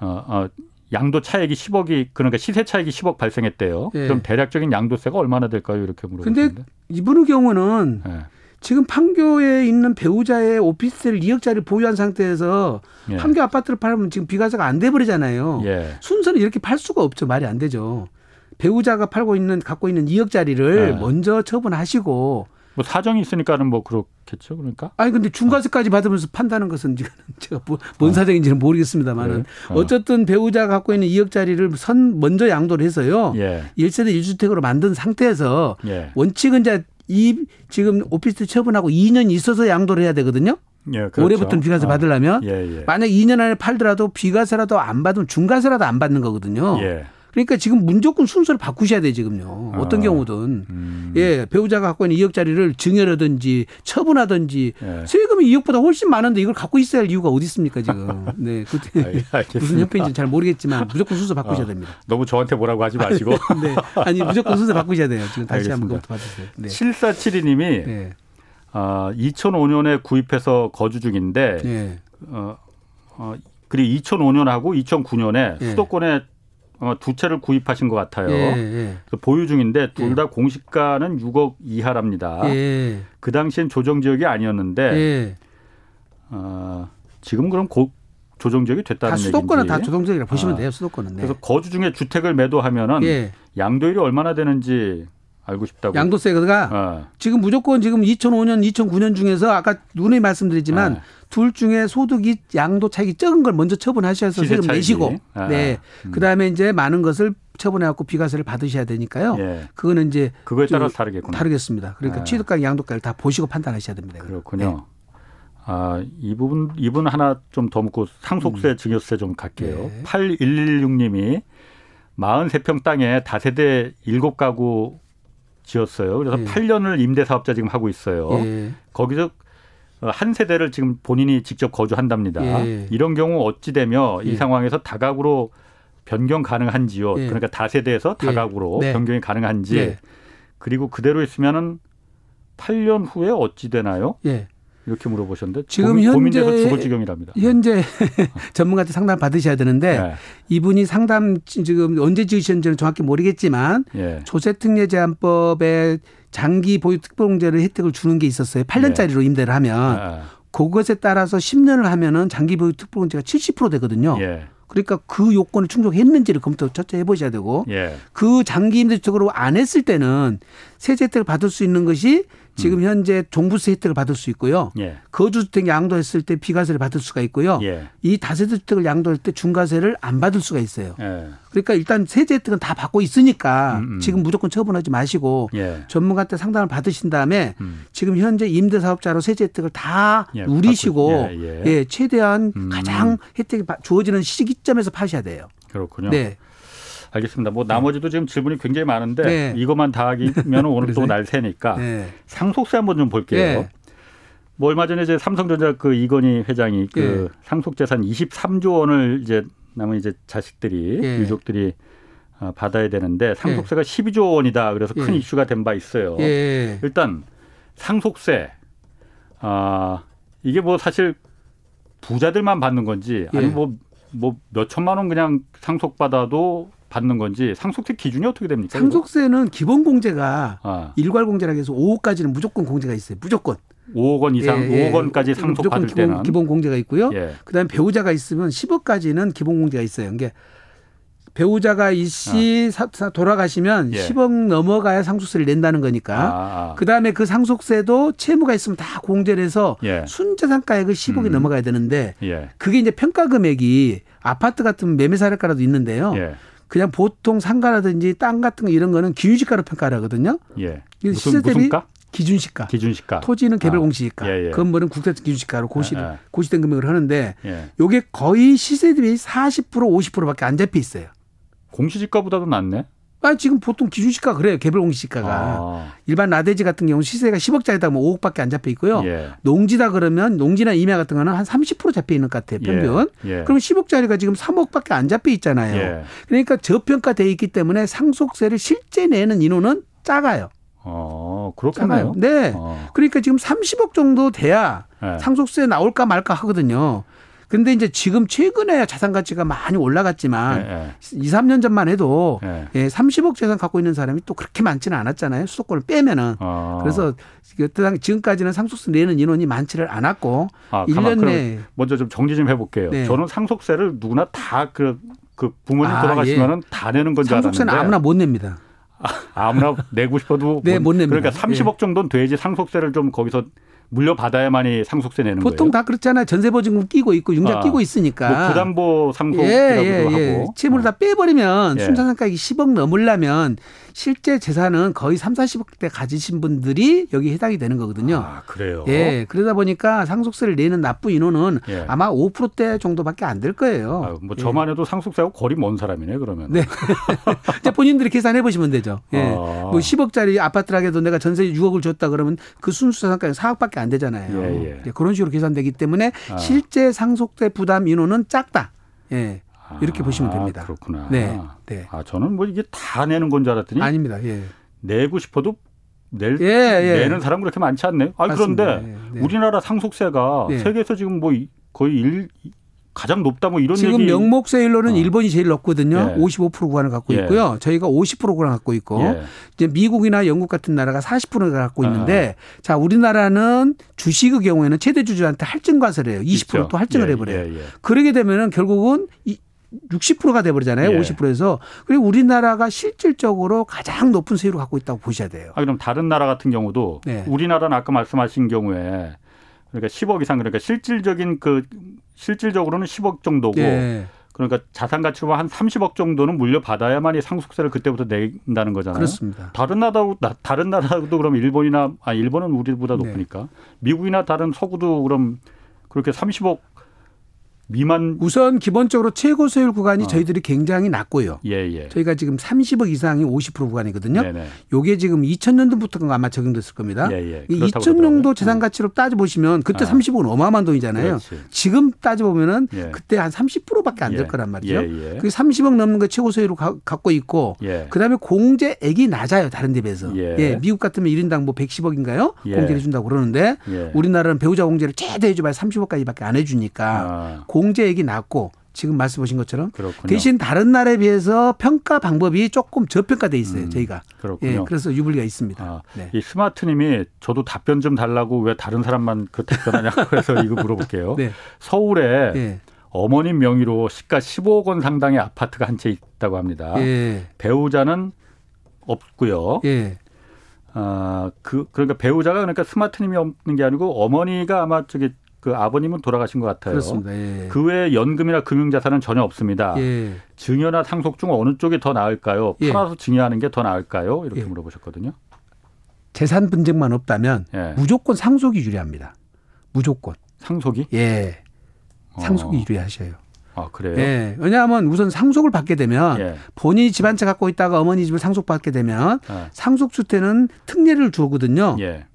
S1: 어, 어, 양도 차익이 10억이 그러니까 시세 차익이 10억 발생했대요. 예. 그럼 대략적인 양도세가 얼마나 될까요? 이렇게 물어보는데. 근데
S3: 이분의 경우는 예. 지금 판교에 있는 배우자의 오피스텔 2억짜리 보유한 상태에서 예. 판교 아파트를 팔면 지금 비과세가 안 돼 버리잖아요. 예. 순서는 이렇게 팔 수가 없죠. 말이 안 되죠. 배우자가 팔고 있는 갖고 있는 2억짜리를 예. 먼저 처분하시고
S1: 뭐 사정이 있으니까는 뭐 그렇겠죠. 그러니까.
S3: 아니 근데 중과세까지 받으면서 판다는 것은 지금 제가 뭐, 뭔 어. 사정인지는 모르겠습니다만은 네. 어. 쨌든 배우자가 갖고 있는 2억짜리를 선 먼저 양도를 해서요. 예. 1세대 1주택으로 만든 상태에서 예. 원칙은 이제 이 지금 오피스 처분하고 2년 있어서 양도를 해야 되거든요. 예, 그렇죠. 올해부터는 비과세 어. 받으려면 예, 예. 만약 2년 안에 팔더라도 비과세라도 안 받으면 중과세라도 안 받는 거거든요. 예. 그러니까 지금 무조건 순서를 바꾸셔야 돼 지금요. 어떤 아, 경우든 음. 예 배우자가 갖고 있는 2억짜리를 증여라든지 처분하든지 예. 세금이 2억보다 훨씬 많은데 이걸 갖고 있어야 할 이유가 어디 있습니까 지금? 네, 그때 무슨 협회인지 잘 모르겠지만 무조건 순서 바꾸셔야 어, 됩니다.
S1: 너무 저한테 뭐라고 하지 마시고.
S3: 네, 아니 무조건 순서 바꾸셔야 돼요. 지금 다시 한번 그것도 받으세요.
S1: 네. 7472님이 네. 어, 2005년에 구입해서 거주 중인데 네. 어, 어, 그리고 2005년하고 2009년에 수도권에 어, 두 채를 구입하신 것 같아요. 예, 예. 보유 중인데 둘다 예. 공시가는 6억 이하랍니다. 예. 그 당시엔 조정 지역이 아니었는데 예. 어, 지금 그럼 고, 조정 지역이 됐다는
S3: 얘기인지. 수도권은 다 조정 지역이라 보시면 아, 돼요. 수도권은.
S1: 네. 그래서 거주 중에 주택을 매도하면은 예. 양도율이 얼마나 되는지 알고 싶다고.
S3: 양도세가 어. 지금 무조건 지금 2005년, 2009년 중에서 아까 눈에 말씀드렸지만 어. 둘 중에 소득이 양도 차익이 적은 걸 먼저 처분하셔서 세금 내시고 아. 네. 음. 그다음에 이제 많은 것을 처분해 갖고 비과세를 받으셔야 되니까요. 예. 그거는 이제
S1: 그거에 따라 다르겠군요.
S3: 다르겠습니다. 그러니까 아. 취득가 양도가를 다 보시고 판단하셔야 됩니다.
S1: 그렇군요. 네. 아, 이 부분 이분 하나 좀 더 묻고 상속세 음. 증여세 좀 갈게요. 네. 8116 님이 43평 땅에 다세대 7가구 지었어요. 그래서 네. 8년을 임대 사업자 지금 하고 있어요. 네. 거기서 어, 한 세대를 지금 본인이 직접 거주한답니다. 예. 이런 경우 어찌 되며 예. 이 상황에서 다각으로 변경 가능한지요. 예. 그러니까 다세대에서 예. 다각으로 네. 변경이 가능한지 예. 그리고 그대로 있으면은 8년 후에 어찌 되나요? 예. 이렇게 물어보셨는데 지금 고민, 현재 고민돼서 죽을 지경이랍니다.
S3: 현재 전문가한테 상담 받으셔야 되는데 네. 이분이 상담 지금 언제 지으셨는지는 정확히 모르겠지만 예. 조세특례 제한법에 장기 보유 특별공제를 혜택을 주는 게 있었어요. 8년짜리로 예. 임대를 하면 예. 그것에 따라서 10년을 하면은 장기 보유 특별공제가 70% 되거든요. 예. 그러니까 그 요건을 충족했는지를 검토 첫째 해보셔야 되고 예. 그 장기 임대적으로 안 했을 때는 세제 혜택을 받을 수 있는 것이 지금 음. 현재 종부세 혜택을 받을 수 있고요. 예. 거주주택 양도했을 때 비과세를 받을 수가 있고요. 예. 이 다세대 주택을 양도할 때 중과세를 안 받을 수가 있어요. 예. 그러니까 일단 세제 혜택은 다 받고 있으니까 음, 음. 지금 무조건 처분하지 마시고 예. 전문가한테 상담을 받으신 다음에 음. 지금 현재 임대사업자로 세제 혜택을 다 예, 누리시고 예, 예. 최대한 음. 가장 혜택이 주어지는 시기점에서 파셔야 돼요.
S1: 그렇군요. 네. 알겠습니다. 뭐 나머지도 지금 질문이 굉장히 많은데 네. 이것만 다 하면 오늘 또 날 새니까 네. 상속세 한번 좀 볼게요. 네. 뭐 얼마 전에 이제 삼성전자 그 이건희 회장이 그 네. 상속 재산 23조 원을 이제 남은 이제 자식들이 예. 유족들이 어, 받아야 되는데 상속세가 예. 12조 원이다. 그래서 큰 예. 이슈가 된 바 있어요. 예. 일단 상속세 아 이게 뭐 사실 부자들만 받는 건지 아니면 뭐뭐 몇 천만 원 그냥 상속 받아도 받는 건지 상속세 기준이 어떻게 됩니까?
S3: 상속세는 이거? 기본 공제가 아. 일괄 공제라고 해서 5억까지는 무조건 공제가 있어요. 무조건.
S1: 5억 원 이상, 예, 예. 5억 원까지 상속 받을
S3: 기본,
S1: 때는
S3: 기본 공제가 있고요. 예. 그다음에 배우자가 있으면 10억까지는 기본 공제가 있어요. 이게 배우자가 이씨 아. 돌아가시면 예. 10억 넘어가야 상속세를 낸다는 거니까. 아, 아. 그다음에 그 상속세도 채무가 있으면 다 공제를 해서 예. 순자산가액을 10억이 음. 넘어가야 되는데 예. 그게 이제 평가 금액이 아파트 같은 매매 사례가라도 있는데요. 예. 그냥 보통 상가라든지 땅 같은 거 이런 거는 기준시가로 평가를 하거든요.
S1: 예. 무슨, 시세 대비
S3: 기준시가.
S1: 기준시가.
S3: 토지는 개별공시니까. 아, 예, 예. 건물은 국세 기준시가로 고시, 예, 예. 고시된 금액을 하는데 예. 요게 거의 시세 대비 40% 50%밖에 안 잡혀 있어요.
S1: 공시지가보다도 낫네.
S3: 아, 지금 보통 기준시가 그래요. 개별 공시지가가. 아. 일반 나대지 같은 경우 시세가 10억짜리다 뭐 5억밖에 안 잡혀 있고요. 예. 농지다 그러면 농지나 임야 같은 거는 한 30% 잡혀 있는 것 같아요. 평균. 예. 예. 그럼 10억짜리가 지금 3억밖에 안 잡혀 있잖아요. 예. 그러니까 저평가돼 있기 때문에 상속세를 실제 내는 인원은 작아요.
S1: 어, 그렇겠네요.
S3: 네. 어. 그러니까 지금 30억 정도 돼야 예. 상속세 나올까 말까 하거든요. 근데 이제 지금 최근에 자산 가치가 많이 올라갔지만 네, 네. 2, 3년 전만 해도 네. 예, 30억 재산 갖고 있는 사람이 또 그렇게 많지는 않았잖아요. 수도권을 빼면은. 어. 그래서 지금까지는 상속세 내는 인원이 많지를 않았고 아, 1년 내
S1: 먼저 좀 정리 좀 해볼게요. 네. 저는 상속세를 누구나 다그 그 부모님 아, 돌아가시면은 예. 다 내는 건줄 알았는데
S3: 상속세는 아무나 못 냅니다.
S1: 아, 무나 내고 싶어도
S3: 네, 못, 못 냅니다.
S1: 그러니까 30억 예. 정도는 돼야지 상속세를 좀 거기서 물려받아야만이 상속세 내는
S3: 보통
S1: 거예요.
S3: 보통 다 그렇잖아요. 전세 보증금 끼고 있고 융자 아, 끼고 있으니까.
S1: 뭐 부담보 상속이라고도 예, 예, 예.
S3: 하고. 채무를 다 빼버리면 예. 순자산가액이 10억 넘으려면 실제 재산은 거의 3, 40억대 가지신 분들이 여기 해당이 되는 거거든요.
S1: 아, 그래요?
S3: 예. 그러다 보니까 상속세를 내는 납부 인원은 예. 아마 5%대 정도밖에 안 될 거예요.
S1: 아, 뭐 저만 해도 상속세하고 거리 먼 사람이네, 그러면.
S3: 네. 이제 본인들이 계산해 보시면 되죠. 예. 아. 뭐 10억짜리 아파트라도 내가 전세 6억을 줬다 그러면 그 순수자산가액 4억밖에 안 되잖아요. 예, 예. 그런 식으로 계산되기 때문에 아. 실제 상속세 부담 인원은 작다. 예. 이렇게 아, 보시면 됩니다.
S1: 그렇구나.
S3: 네.
S1: 네. 아, 저는 뭐 이게 다 내는 건 줄 알았더니
S3: 아닙니다. 예.
S1: 내고 싶어도 낼, 예, 예. 내는 사람 그렇게 많지 않네요. 아, 그런데 예, 네. 우리나라 상속세가 네. 세계에서 지금 뭐 거의 일, 가장 높다 뭐 이런
S3: 지금 얘기. 명목세율로는 어. 일본이 제일 높거든요. 예. 55% 구간을 갖고 예. 있고요. 저희가 50% 구간을 갖고 있고 예. 이제 미국이나 영국 같은 나라가 40%를 갖고 있는데 아. 자 우리나라는 주식의 경우에는 최대 주주한테 할증 과세를 해요. 20%또 할증을 예, 해버려요. 예, 예. 그러게 되면은 결국은 이 60%가 돼버리잖아요. 예. 50%에서. 그리고 우리나라가 실질적으로 가장 높은 세율을 갖고 있다고 보셔야 돼요.
S1: 아, 그럼 다른 나라 같은 경우도 네. 우리나라는 아까 말씀하신 경우에 그러니까 10억 이상 그러니까 실질적인 그 실질적으로는 10억 정도고 예. 그러니까 자산 가치로 한 30억 정도는 물려받아야만이 상속세를 그때부터 낸다는 거잖아요.
S3: 그렇습니다.
S1: 다른 나라도 다른 나라도 그럼 일본이나 아 일본은 우리보다 네. 높으니까 네. 미국이나 다른 서구도 그럼 그렇게 30억 미만
S3: 우선 기본적으로 최고 세율 구간이 어. 저희들이 굉장히 낮고요.
S1: 예, 예.
S3: 저희가 지금 30억 이상이 50% 구간이거든요. 네네. 요게 지금 2000년도부터가 아마 적용됐을 겁니다. 예, 예. 2000년도 재산 가치로 따져 보시면 그때 아. 30억은 어마어마한 돈이잖아요. 그렇지. 지금 따져 보면은 예. 그때 한 30%밖에 안될 예. 거란 말이죠. 예, 그 30억 넘는 거 최고 세율로 가, 갖고 있고 그다음에 공제액이 낮아요. 다른 데 비해서. 예. 미국 같으면 1인당 뭐 110억인가요? 공제를 해 준다고 그러는데 우리나라는 배우자 공제를 최대 해 줘봐야 30억까지밖에 안해 주니까 아. 공제액이 낮고 지금 말씀하신 것처럼 그렇군요. 대신 다른 나라에 비해서 평가 방법이 조금 저평가돼 있어요. 음, 저희가
S1: 그렇군요.
S3: 예, 그래서 유불리가 있습니다.
S1: 아, 네. 이 스마트님이 저도 답변 좀 달라고 왜 다른 사람만 그 답변하냐고 해서 이거 물어볼게요. 네. 서울에 네. 어머님 명의로 시가 15억 원 상당의 아파트가 한 채 있다고 합니다. 예. 배우자는 없고요. 예. 아, 그, 그러니까 배우자가 그러니까 스마트님이 없는 게 아니고 어머니가 아마 저기 그 아버님은 돌아가신 것 같아요.
S3: 그렇습니다. 예.
S1: 그 외에 연금이나 금융자산은 전혀 없습니다. 예. 증여나 상속 중 어느 쪽이 더 나을까요? 예. 팔아서 증여하는 게 더 나을까요? 이렇게 예. 물어보셨거든요.
S3: 재산 분쟁만 없다면 예. 무조건 상속이 유리합니다. 무조건.
S1: 상속이?
S3: 예. 상속이 어. 유리하셔요.
S1: 아, 그래요?
S3: 예. 왜냐하면 우선 상속을 받게 되면 예. 본인이 집 한 채 갖고 있다가 어머니 집을 상속받게 되면 예. 상속주택은 특례를 주거든요. 예.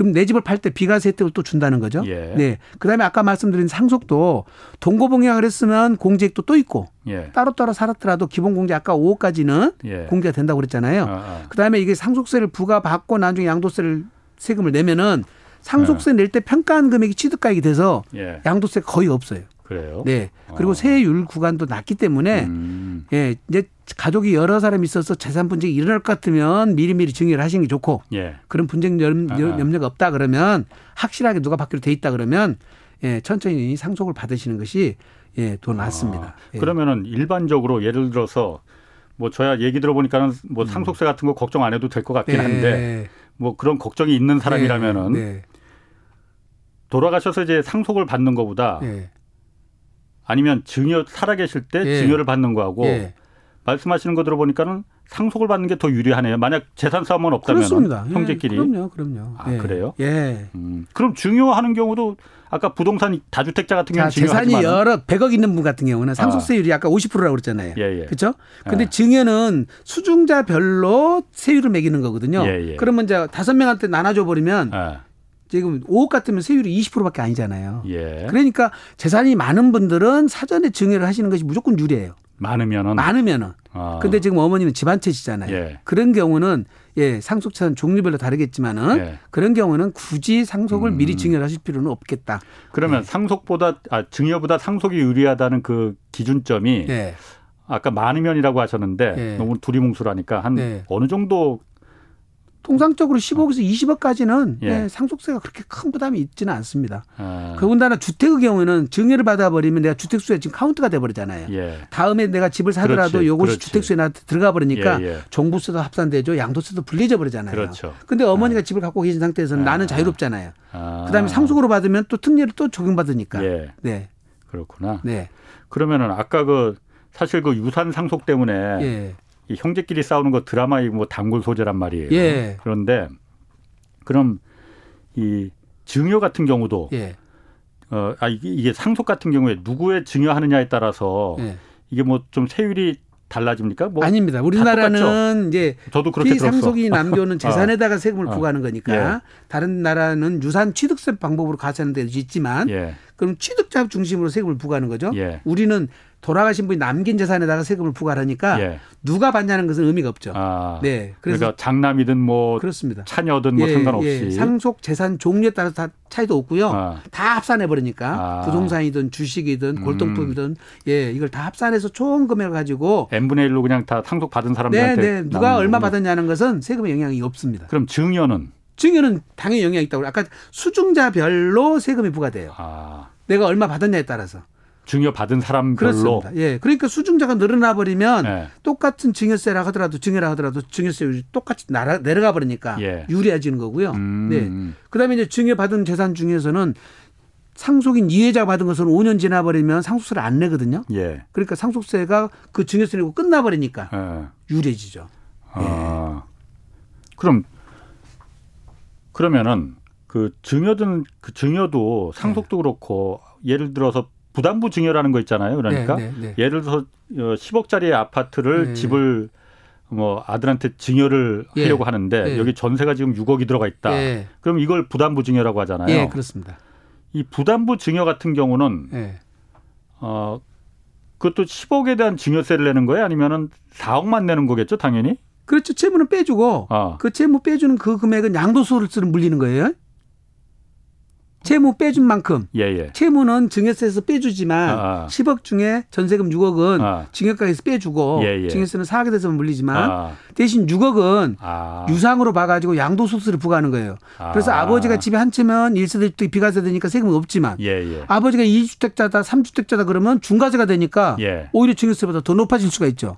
S3: 그럼 내 집을 팔 때 비과세 혜택을 또 준다는 거죠. 예. 네. 그다음에 아까 말씀드린 상속도 동거봉양을 했으면 공제액도 또 있고 예. 따로따로 살았더라도 기본 공제 아까 5억까지는 예. 공제가 된다고 그랬잖아요. 아, 아. 그다음에 이게 상속세를 부과받고 나중에 양도세를 세금을 내면은 상속세 낼 때 평가한 금액이 취득가액이 돼서 예. 양도세 거의 없어요.
S1: 그래요?
S3: 네. 그리고 어. 세율 구간도 낮기 때문에 음. 예, 이제 가족이 여러 사람 있어서 재산 분쟁이 일어날 것 같으면 미리미리 증여를 하시는 게 좋고 예. 그런 분쟁 염, 염려가 없다 그러면 확실하게 누가 받기로 돼 있다 그러면 예, 천천히 상속을 받으시는 것이 예, 더 낫습니다. 아,
S1: 예. 그러면은 일반적으로 예를 들어서 뭐 저야 얘기 들어보니까는 뭐 음. 상속세 같은 거 걱정 안 해도 될 것 같긴 예. 한데 뭐 그런 걱정이 있는 사람이라면은 예. 네. 돌아가셔서 이제 상속을 받는 것보다 예. 아니면 증여 살아계실 때 예. 증여를 받는 거하고 예. 말씀하시는 거 들어보니까는 상속을 받는 게 더 유리하네요. 만약 재산 싸움은 없다면 그렇습니다. 형제끼리.
S3: 예, 그럼요, 그럼요.
S1: 아 그래요?
S3: 예.
S1: 음, 그럼 증여하는 경우도 아까 부동산 다주택자 같은 경우는
S3: 자, 재산이 여러 100억 있는 분 같은 경우는 상속세율이 아. 까 50%라고 그랬잖아요. 예, 예. 그렇죠? 근데 예. 증여는 수중자별로 세율을 매기는 거거든요. 예, 예. 그러면 이제 다섯 명한테 나눠 줘 버리면 예. 지금 5억 같으면 세율이 20%밖에 아니잖아요. 예. 그러니까 재산이 많은 분들은 사전에 증여를 하시는 것이 무조건 유리해요.
S1: 많으면은
S3: 많으면은. 아. 근데 지금 어머니는 집안 채시잖아요. 예. 그런 경우는 예, 상속차는 종류별로 다르겠지만은 예. 그런 경우는 굳이 상속을 음. 미리 증여하실 필요는 없겠다.
S1: 그러면 예. 상속보다 아 증여보다 상속이 유리하다는 그 기준점이 예. 아까 많으면이라고 하셨는데 예. 너무 두리뭉술하니까 한 네. 어느 정도
S3: 통상적으로 10억에서 20억까지는 예. 네, 상속세가 그렇게 큰 부담이 있지는 않습니다. 아. 더군다나 주택의 경우에는 증여를 받아버리면 내가 주택수에 지금 카운트가 돼버리잖아요. 예. 다음에 내가 집을 사더라도 요것이. 주택수에 나 들어가 버리니까 예, 예. 종부세도 합산되죠. 양도세도 분리져 버리잖아요. 그렇죠. 근데 어머니가 아. 집을 갖고 계신 상태에서는 아. 나는 자유롭잖아요. 아. 그다음에 상속으로 받으면 또 특례를 또 적용받으니까. 예. 네.
S1: 그렇구나. 네. 그러면은 아까 그 사실 그 유산 상속 때문에 예. 이 형제끼리 싸우는 거 드라마의 뭐 단골 소재란 말이에요. 예. 그런데 그럼 이 증여 같은 경우도 예. 어, 아, 이게, 이게 상속 같은 경우에 누구의 증여하느냐에 따라서 예. 이게 뭐 좀 세율이 달라집니까?
S3: 뭐 아닙니다. 우리나라는 이제 저도 그렇게 피상속이 남겨놓은 어. 재산에다가 세금을 어. 부과하는 거니까 예. 다른 나라는 유산 취득세 방법으로 가하는 데도 있지만 예. 그럼 취득자 중심으로 세금을 부과하는 거죠. 예. 우리는 돌아가신 분이 남긴 재산에다가 세금을 부과하니까 예. 누가 받냐는 것은 의미가 없죠. 아,
S1: 네. 그래서 그러니까 장남이든 뭐 그렇습니다. 차녀든 뭐 예, 상관없이 예.
S3: 상속 재산 종류에 따라서 다 차이도 없고요. 아. 다 합산해 버리니까 아. 부동산이든 주식이든 음. 골동품이든 음. 예, 이걸 다 합산해서 총 금액을 가지고
S1: n분의 1로 그냥 다 상속 받은 사람들한테
S3: 네, 네. 누가 얼마 받았냐는 것은 세금에 영향이 없습니다.
S1: 그럼 증여는
S3: 증여는 당연히 영향이 있다고. 아까 수중자별로 세금이 부과돼요. 아. 내가 얼마 받았냐에 따라서.
S1: 증여 받은 사람별로
S3: 그렇습니다. 예. 그러니까 수중자가 늘어나 버리면 네. 똑같은 증여세라 하더라도 증여라 하더라도 증여세율이 똑같이 날아, 내려가 버리니까 예. 유리해지는 거고요. 음. 네. 그다음에 이제 증여 받은 재산 중에서는 상속인 이해자 받은 것은 5년 지나 버리면 상속세를 안 내거든요. 예. 그러니까 상속세가 그 증여세 내고 끝나 버리니까 예. 유리해지죠. 아.
S1: 예. 그럼 그러면은 그 증여든 그 증여도 상속도 네. 그렇고 예를 들어서 부담부 증여라는 거 있잖아요. 그러니까 네, 네, 네. 예를 들어서 10억짜리 어, 아파트를 네. 집을 뭐 아들한테 증여를 예. 하려고 하는데 예. 여기 전세가 지금 6억이 들어가 있다. 예. 그럼 이걸 부담부 증여라고 하잖아요.
S3: 예, 그렇습니다.
S1: 이 부담부 증여 같은 경우는 예. 어 그것도 10억에 대한 증여세를 내는 거예요? 아니면은 4억만 내는 거겠죠, 당연히?
S3: 그렇죠. 채무는 빼주고 어. 그 채무 빼주는 그 금액은 양도소득세를 물리는 거예요. 채무 빼준 만큼 예, 예. 채무는 증여세에서 빼주지만 아, 아. 10억 중에 전세금 6억은 아. 증여가에서 빼주고 예, 예. 증여세는 4억에 대해서 물리지만 아. 대신 6억은 아. 유상으로 봐가지고 양도소득세를 부과하는 거예요. 그래서 아. 버지가 집에 한 채면 1세대 비과세 되니까 세금이 없지만 예, 예. 아버지가 2주택자다 3주택자다 그러면 중과세가 되니까 예. 오히려 증여세보다 더 높아질 수가 있죠.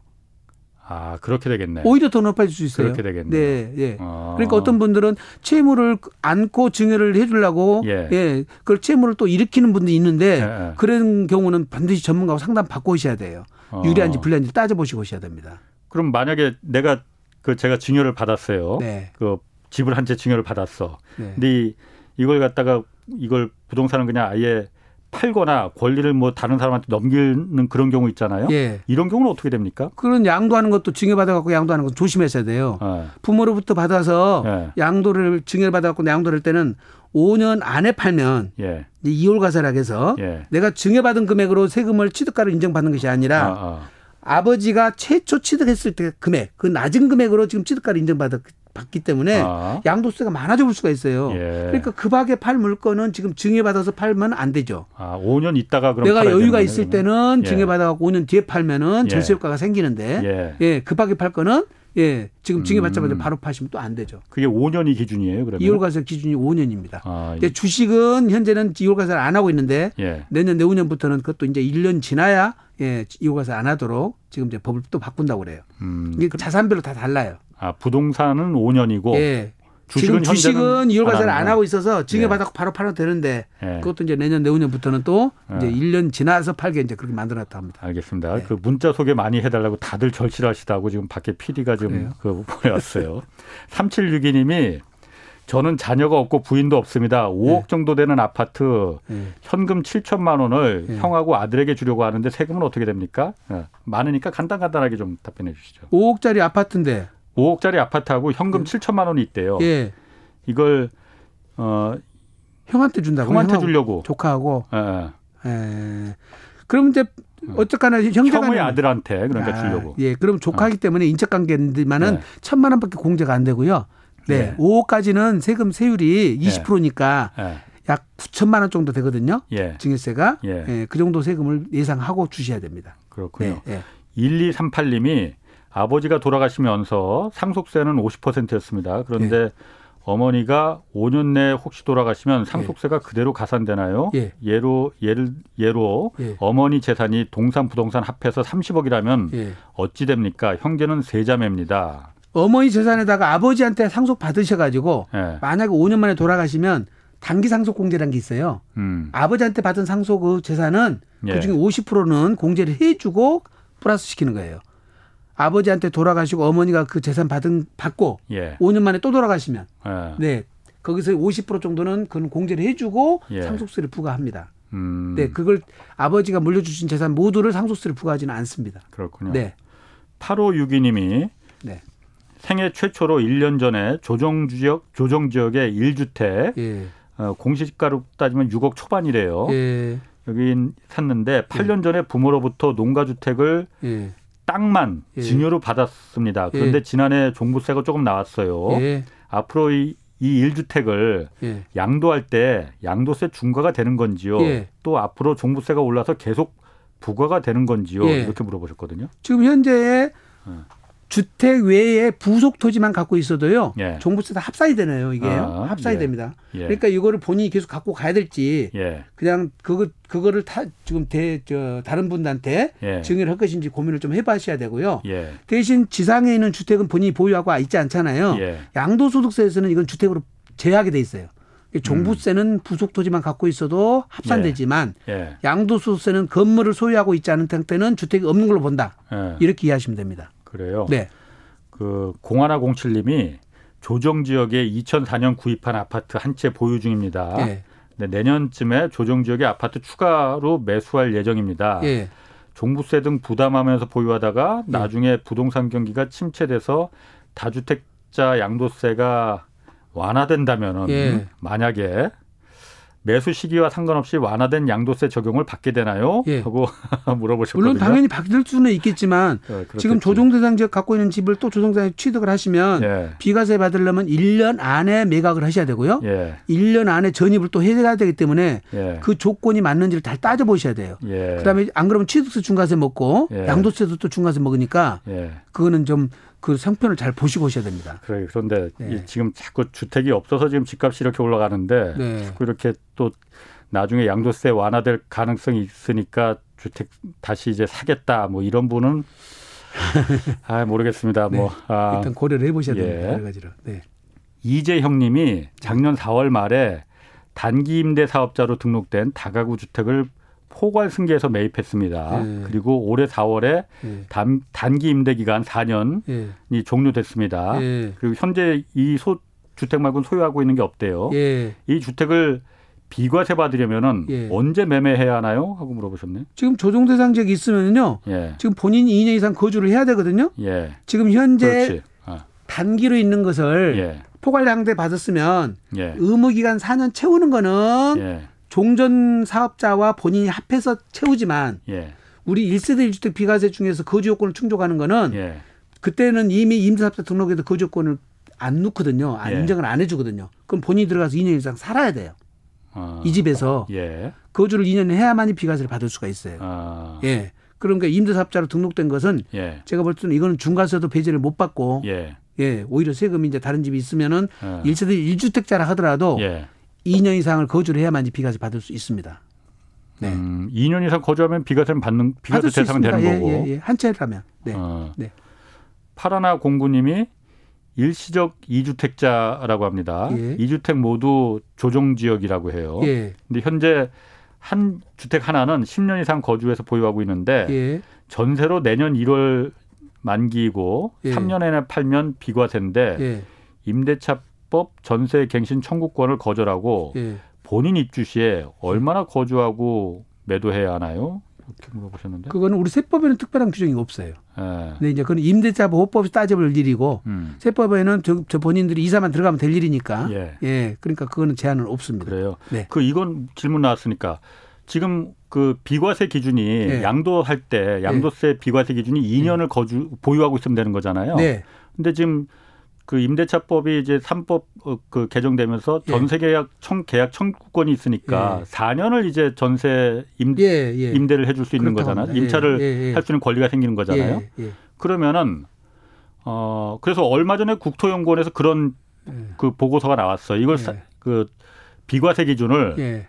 S1: 아 그렇게 되겠네.
S3: 오히려 더 높아질 수 있어요.
S1: 그렇게 되겠네.
S3: 네, 예. 아. 그러니까 어떤 분들은 채무를 안고 증여를 해주려고 예, 예 그걸 채무를 또 일으키는 분도 있는데 예, 예. 그런 경우는 반드시 전문가하고 상담 받고 오셔야 돼요. 어. 유리한지 불리한지 따져보시고 오셔야 됩니다.
S1: 그럼 만약에 내가 그 제가 증여를 받았어요. 네. 그 집을 한 채 증여를 받았어. 네. 근데 이, 이걸 갖다가 이걸 부동산은 그냥 아예 팔거나 권리를 뭐 다른 사람한테 넘기는 그런 경우 있잖아요. 예. 이런 경우는 어떻게 됩니까?
S3: 그런 양도하는 것도 증여받아 갖고 양도하는 것 조심하셔야 돼요. 예. 부모로부터 받아서 예. 양도를 증여를 받아 갖고 양도를 할 때는 5년 안에 팔면 예. 이월 가설학에서 예. 내가 증여받은 금액으로 세금을 취득가로 인정받는 것이 아니라 아, 아. 버지가 최초 취득했을 때 금액 그 낮은 금액으로 지금 취득가를 인정받았 받기 때문에 아. 양도세가 많아져 볼 수가 있어요. 예. 그러니까 급하게 팔 물건은 지금 증여받아서 팔면 안 되죠.
S1: 아, 5년 있다가 그럼
S3: 내가 여유가 있을 때는 예. 증여받아갖고 5년 뒤에 팔면은 예. 절세 효과가 생기는데 예. 예, 급하게 팔 거는 예, 지금 증여받자마자 음. 바로 파시면 또 안 되죠.
S1: 그게 5년이 기준이에요, 그러면?
S3: 2월 과세 기준이 5년입니다. 아, 예. 주식은 현재는 2월 과세를 안 하고 있는데 예. 내년 내후년부터는 그것도 이제 1년 지나야 예, 2월 과세 안 하도록 지금 이제 법을 또 바꾼다고 그래요. 음. 이게 자산별로 다 달라요.
S1: 아, 부동산은 5년이고
S3: 예. 주식은 지금 주식은 이월과세를 안, 안 하고 있어서 증여받아 예. 바로 팔아도 되는데 예. 그것도 이제 내년 내후년부터는 또 이제 예. 1년 지나서 팔게 이제 그렇게 만들어놨다 합니다.
S1: 알겠습니다. 네. 그 문자 소개 많이 해달라고 다들 절실하시다고 지금 밖에 PD가 좀그 보내왔어요. 3762님이 저는 자녀가 없고 부인도 없습니다. 5억 네. 정도 되는 아파트 네. 현금 7천만 원을 네. 형하고 아들에게 주려고 하는데 세금은 어떻게 됩니까? 네. 많으니까 간단간단하게 좀 답변해 주시죠.
S3: 5억짜리 아파트인데
S1: 5억짜리 아파트하고 현금 네. 7천만 원이 있대요. 예. 이걸 어
S3: 형한테 준다고
S1: 형한테 주려고
S3: 조카하고. 예. 예. 그럼 이제 어. 어쨌거나
S1: 형제가 형의 아들한테 그러니까 아, 주려고.
S3: 예. 그럼 조카기 어. 때문에 인적 관계인데만은 네. 천만 원밖에 공제가 안 되고요. 네. 네. 5억까지는 세금 세율이 20%니까 네. 약 9천만 원 정도 되거든요. 예. 증여세가. 예. 예. 그 정도 세금을 예상하고 주셔야 됩니다.
S1: 그렇군요. 네. 예. 1238님이 아버지가 돌아가시면서 상속세는 50%였습니다. 그런데 예. 어머니가 5년 내에 혹시 돌아가시면 상속세가 예. 그대로 가산되나요? 예. 예로 예를 예로 예. 어머니 재산이 동산 부동산 합해서 30억이라면 예. 어찌 됩니까? 형제는 세 자매입니다.
S3: 어머니 재산에다가 아버지한테 상속 받으셔가지고 예. 만약에 5년 만에 돌아가시면 단기 상속 공제라는 게 있어요. 음. 아버지한테 받은 상속 그 재산은 예. 그중에 50%는 공제를 해주고 플러스 시키는 거예요. 아버지한테 돌아가시고 어머니가 그 재산 받은 받고 예. 5년 만에 또 돌아가시면 예. 네 거기서 50% 정도는 그건 공제를 해주고 예. 상속세를 부과합니다. 음. 네 그걸 아버지가 물려주신 재산 모두를 상속세를 부과하지는 않습니다.
S1: 그렇군요. 네. 8562님이 네. 생애 최초로 1년 전에 조정 지역 조정 지역의 1주택 예. 어, 공시가로 따지면 6억 초반이래요. 예. 여기 샀는데 8년 전에 부모로부터 농가주택을 예. 땅만 예. 증여로 받았습니다. 그런데 예. 지난해 종부세가 조금 나왔어요. 예. 앞으로 이, 이 1주택을 예. 양도할 때 양도세 중과가 되는 건지요? 예. 또 앞으로 종부세가 올라서 계속 부과가 되는 건지요? 예. 이렇게 물어보셨거든요.
S3: 지금 현재 어. 주택 외에 부속 토지만 갖고 있어도요. 예. 종부세 다 합산이 되네요. 이게 아, 합산이 예. 됩니다. 예. 그러니까 이거를 본인이 계속 갖고 가야 될지 예. 그냥 그거 그거를 타 지금 대 저 다른 분한테 예. 증여를 할 것인지 고민을 좀 해봐셔야 되고요. 예. 대신 지상에 있는 주택은 본인이 보유하고 있지 않잖아요. 양도소득세에서는 이건 주택으로 제하게 돼 있어요. 종부세는 음. 부속 토지만 갖고 있어도 합산되지만 양도소득세는 건물을 소유하고 있지 않은 상태는 주택이 없는 걸로 본다. 이렇게 이해하시면 됩니다.
S1: 그래요. 네. 그 공하나 공칠님이 조정 지역에 2004년 구입한 아파트 한 채 보유 중입니다. 네. 네, 내년쯤에 조정 지역에 아파트 추가로 매수할 예정입니다. 예. 종부세 등 부담하면서 보유하다가 예. 나중에 부동산 경기가 침체돼서 다주택자 양도세가 완화된다면은 예. 만약에 매수 시기와 상관없이 완화된 양도세 적용을 받게 되나요? 예. 하고 물어보셨거든요.
S3: 물론 당연히 받을 수는 있겠지만 네, 지금 조정 대상 지역 갖고 있는 집을 또 조정 대상 취득을 하시면 예. 비과세 받으려면 1년 안에 매각을 하셔야 되고요. 예. 1년 안에 전입을 또 해야 되기 때문에 예. 그 조건이 맞는지를 잘 따져 보셔야 돼요. 예. 그다음에 안 그러면 취득세 중과세 먹고 예. 양도세도 또 중과세 먹으니까 그거는 좀 그 상편을 잘 보시고 오셔야 됩니다.
S1: 그래 그런데 네. 지금 자꾸 주택이 없어서 지금 집값이 이렇게 올라가는데 네. 자꾸 이렇게 또 나중에 양도세 완화될 가능성이 있으니까 주택 다시 이제 사겠다 뭐 이런 분은 아 모르겠습니다. 네. 뭐 아,
S3: 일단 고려를 해보셔야 예. 됩니다. 여러 가지로. 네.
S1: 이재형님이 작년 4월 말에 단기 임대 사업자로 등록된 다가구 주택을 포괄 승계에서 매입했습니다. 예. 그리고 올해 4월에 예. 단, 단기 임대 기간 4년이 예. 종료됐습니다. 예. 그리고 현재 이 소, 주택 말고는 소유하고 있는 게 없대요. 예. 이 주택을 비과세 받으려면은 예. 언제 매매해야 하나요? 하고 물어보셨네.
S3: 지금 조정 대상 지역이 있으면요. 지금 본인이 2년 이상 거주를 해야 되거든요. 지금 현재 아. 단기로 있는 것을 포괄 양대 받았으면 의무 기간 4년 채우는 거는 종전 사업자와 본인이 합해서 채우지만 예. 우리 1세대 1주택 비과세 중에서 거주 요건을 충족하는 거는 예. 그때는 이미 임대사업자 등록에도 거주 요건을 안 넣거든요. 안 예. 인정을 안 해주거든요. 그럼 본인이 들어가서 2년 이상 살아야 돼요. 아. 이 집에서 예. 거주를 2년 해야만이 비과세를 받을 수가 있어요. 아. 예. 그러니까 임대사업자로 등록된 것은 예. 제가 볼 때는 이거는 중과세도 배제를 못 받고 예. 예 오히려 세금이 이제 다른 집이 있으면은 예. 1세대 1주택자라 하더라도 예. 2년 이상을 거주를 해야만 이 비과세 받을 수 있습니다.
S1: 네. 음, 2년 이상 거주하면 비과세는 받는 비과세 대상은 되는
S3: 예,
S1: 거고.
S3: 예, 예. 한 채라면. 네. 어. 네.
S1: 파라나 공구님이 일시적 이주택자라고 합니다. 예. 2주택 모두 조정 지역이라고 해요. 예. 근데 현재 한 주택 하나는 10년 이상 거주해서 보유하고 있는데 예. 전세로 내년 1월 만기이고 예. 3년 에내 팔면 비과세인데 예. 임대차 법 전세 갱신 청구권을 거절하고 예. 본인 입주 시에 얼마나 거주하고 매도해야 하나요? 이렇게 물어보셨는데.
S3: 그거는 우리 세법에는 특별한 규정이 없어요. 네. 근데 이제 그건 임대차 보호법이 따져볼 일이고 음. 세법에는 저, 저, 본인들이 이사만 들어가면 될 일이니까. 예. 예. 그러니까 그거는 제한은 없습니다.
S1: 그래요. 네. 그 이건 질문 나왔으니까 지금 그 비과세 기준이 네. 양도할 때 양도세 네. 비과세 기준이 2년을 네. 거주 보유하고 있으면 되는 거잖아요. 네. 근데 지금 그 임대차법이 이제 삼법 어, 그 개정되면서 예. 전세 계약 청 계약 청구권이 있으니까 예. 4년을 이제 전세 임, 예, 예. 임대를 해줄 수 있는 거잖아요. 임차를 예, 예, 할수 있는 권리가 생기는 거잖아요. 그러면은 어 그래서 얼마 전에 국토연구원에서 그런 그 보고서가 나왔어. 이걸 사, 그 비과세 기준을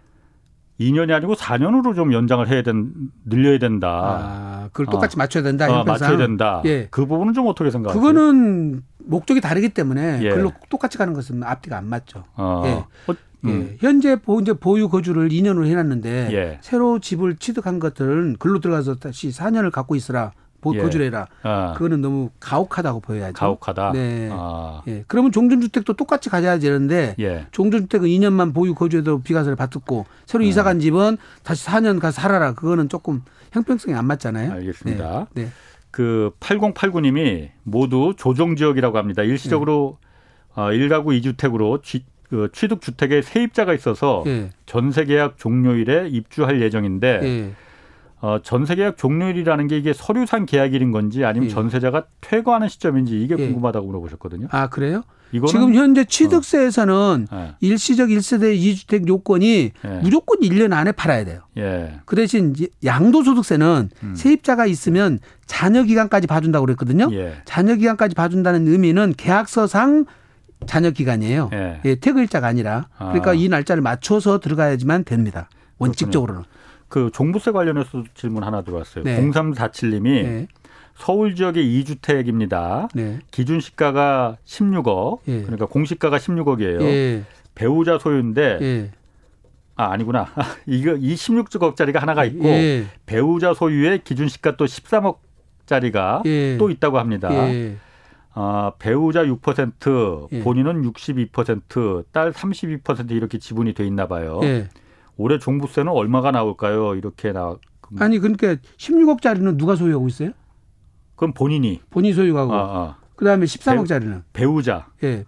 S1: 2년이 아니고 4년으로 좀 연장을 해야 된 늘려야 된다.
S3: 아, 그걸 똑같이 어. 맞춰야 된다.
S1: 어, 맞춰야 된다. 예. 그 부분은 좀 어떻게 생각하세요?
S3: 그거는 목적이 다르기 때문에 예. 그걸로 똑같이 가는 것은 앞뒤가 안 맞죠. 어. 예. 어, 음. 예. 현재 보, 이제 보유 거주를 2년으로 해놨는데 예. 새로 집을 취득한 것들은 글로 들어가서 다시 4년을 갖고 있으라. 예. 거주해라. 아. 그거는 너무 가혹하다고 보여야죠.
S1: 가혹하다.
S3: 네. 아. 예. 그러면 종전주택도 똑같이 가져야 되는데 예. 종전주택은 2년만 보유 거주해도 비과세를 받고 새로 음. 이사 간 집은 다시 4년 가서 살아라. 그거는 조금 형평성이 안 맞잖아요.
S1: 알겠습니다. 네. 네. 그 8089님이 모두 조정 지역이라고 합니다. 일시적으로 네. 어, 1가구 2주택으로 쥐, 그 취득 주택에 세입자가 있어서 네. 전세 계약 종료일에 입주할 예정인데 네. 어, 전세 계약 종료일이라는 게 이게 서류상 계약일인 건지 아니면 예. 전세자가 퇴거하는 시점인지 이게 예. 궁금하다고 물어보셨거든요.
S3: 아 그래요? 지금 현재 취득세에서는 어. 네. 일시적 1세대 2주택 요건이 네. 무조건 1년 안에 팔아야 돼요. 예. 그 대신 양도소득세는 음. 세입자가 있으면 잔여 기간까지 봐준다고 그랬거든요. 예. 잔여 기간까지 봐준다는 의미는 계약서상 잔여 기간이에요. 예. 예 퇴거 일자가 아니라 그러니까 아. 이 날짜를 맞춰서 들어가야지만 됩니다. 원칙적으로는. 그렇군요.
S1: 그 종부세 관련해서 질문 하나 들어왔어요. 네. 0347님이 네. 서울 지역의 2주택입니다. 네. 기준 시가가 16억. 예. 그러니까 공시가가 16억이에요. 예. 배우자 소유인데 예. 아 아니구나. 이거 이 16억짜리가 하나가 있고 예. 배우자 소유의 기준 시가 또 13억짜리가 예. 또 있다고 합니다. 어, 배우자 6%, 본인은 62%, 딸 32% 이렇게 지분이 돼 있나 봐요. 올해 종부세는 얼마가 나올까요? 이렇게 나
S3: 아니 그러니까 16억짜리는 누가 소유하고 있어요?
S1: 그럼 본인이
S3: 본인 소유하고 아, 아. 그다음에 13억짜리는
S1: 배우자.
S3: 예.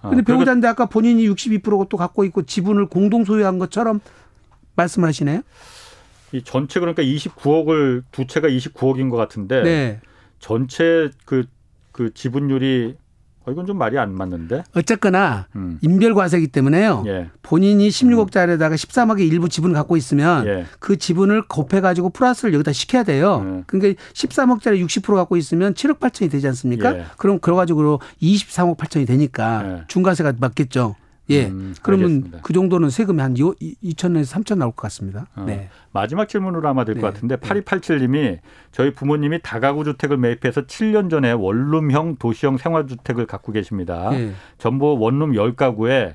S3: 아, 근데 아, 배우자인데 아까 본인이 62%고 또 갖고 있고 지분을 공동 소유한 것처럼 말씀하시네요.
S1: 이 전체 그러니까 29억을 두 채가 29억인 것 같은데 네. 전체 그그 그 지분율이 어, 이건 좀 말이 안 맞는데.
S3: 어쨌거나 음. 인별과세기 때문에요. 예. 본인이 16억짜리에다가 13억의 일부 지분을 갖고 있으면 예. 그 지분을 곱해가지고 플러스를 여기다 시켜야 돼요. 예. 그러니까 13억짜리 60% 갖고 있으면 7억 8천이 되지 않습니까? 예. 그럼 그래가지고 23억 8천이 되니까 예. 중과세가 맞겠죠. 예. 음, 그러면 알겠습니다. 그 정도는 세금이 한 2천에서 3천 나올 것 같습니다. 어. 네.
S1: 마지막 질문으로 아마 될것 네. 같은데 8287님이 저희 부모님이 다가구 주택을 매입해서 7년 전에 원룸형 도시형 생활주택을 갖고 계십니다. 네. 전부 원룸 10가구에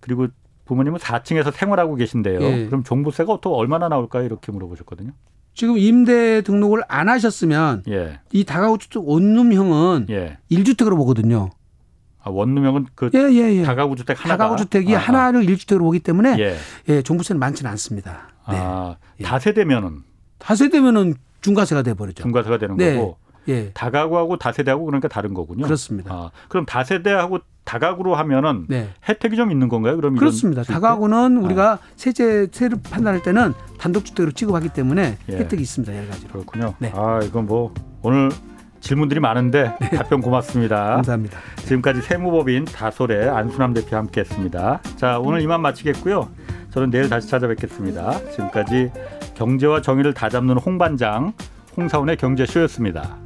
S1: 그리고 부모님은 4층에서 생활하고 계신데요. 네. 그럼 종부세가 또 얼마나 나올까요? 이렇게 물어보셨거든요.
S3: 지금 임대 등록을 안 하셨으면 예. 이 다가구 주택 원룸형은 예. 1주택으로 보거든요.
S1: 아, 원룸형은 그 예, 예, 예. 다가구 주택 하나
S3: 다가구 주택이 아, 아, 하나를 일주택으로 보기 때문에 예. 예, 종부세는 많지는 않습니다.
S1: 네. 아, 예. 다세대면은
S3: 다세대면은 중과세가 돼 버리죠.
S1: 중과세가 되는 네. 거고. 예. 다가구하고 다세대하고 그러니까 다른 거군요.
S3: 그렇습니다.
S1: 아, 그럼 다세대하고 다가구로 하면은 네. 혜택이 좀 있는 건가요? 그럼
S3: 그렇습니다. 다가구는 우리가 아. 세제 세를 판단할 때는 단독주택으로 취급하기 때문에 예. 혜택이 있습니다. 여러 가지로.
S1: 그렇군요. 네. 아 이건 뭐 오늘 질문들이 많은데 네. 답변 고맙습니다.
S3: 감사합니다.
S1: 지금까지 세무법인 다솔의 안순남 대표 함께했습니다. 자 오늘 이만 마치겠고요. 저는 내일 다시 찾아뵙겠습니다. 지금까지 경제와 정의를 다잡는 홍반장 홍사원의 경제쇼였습니다.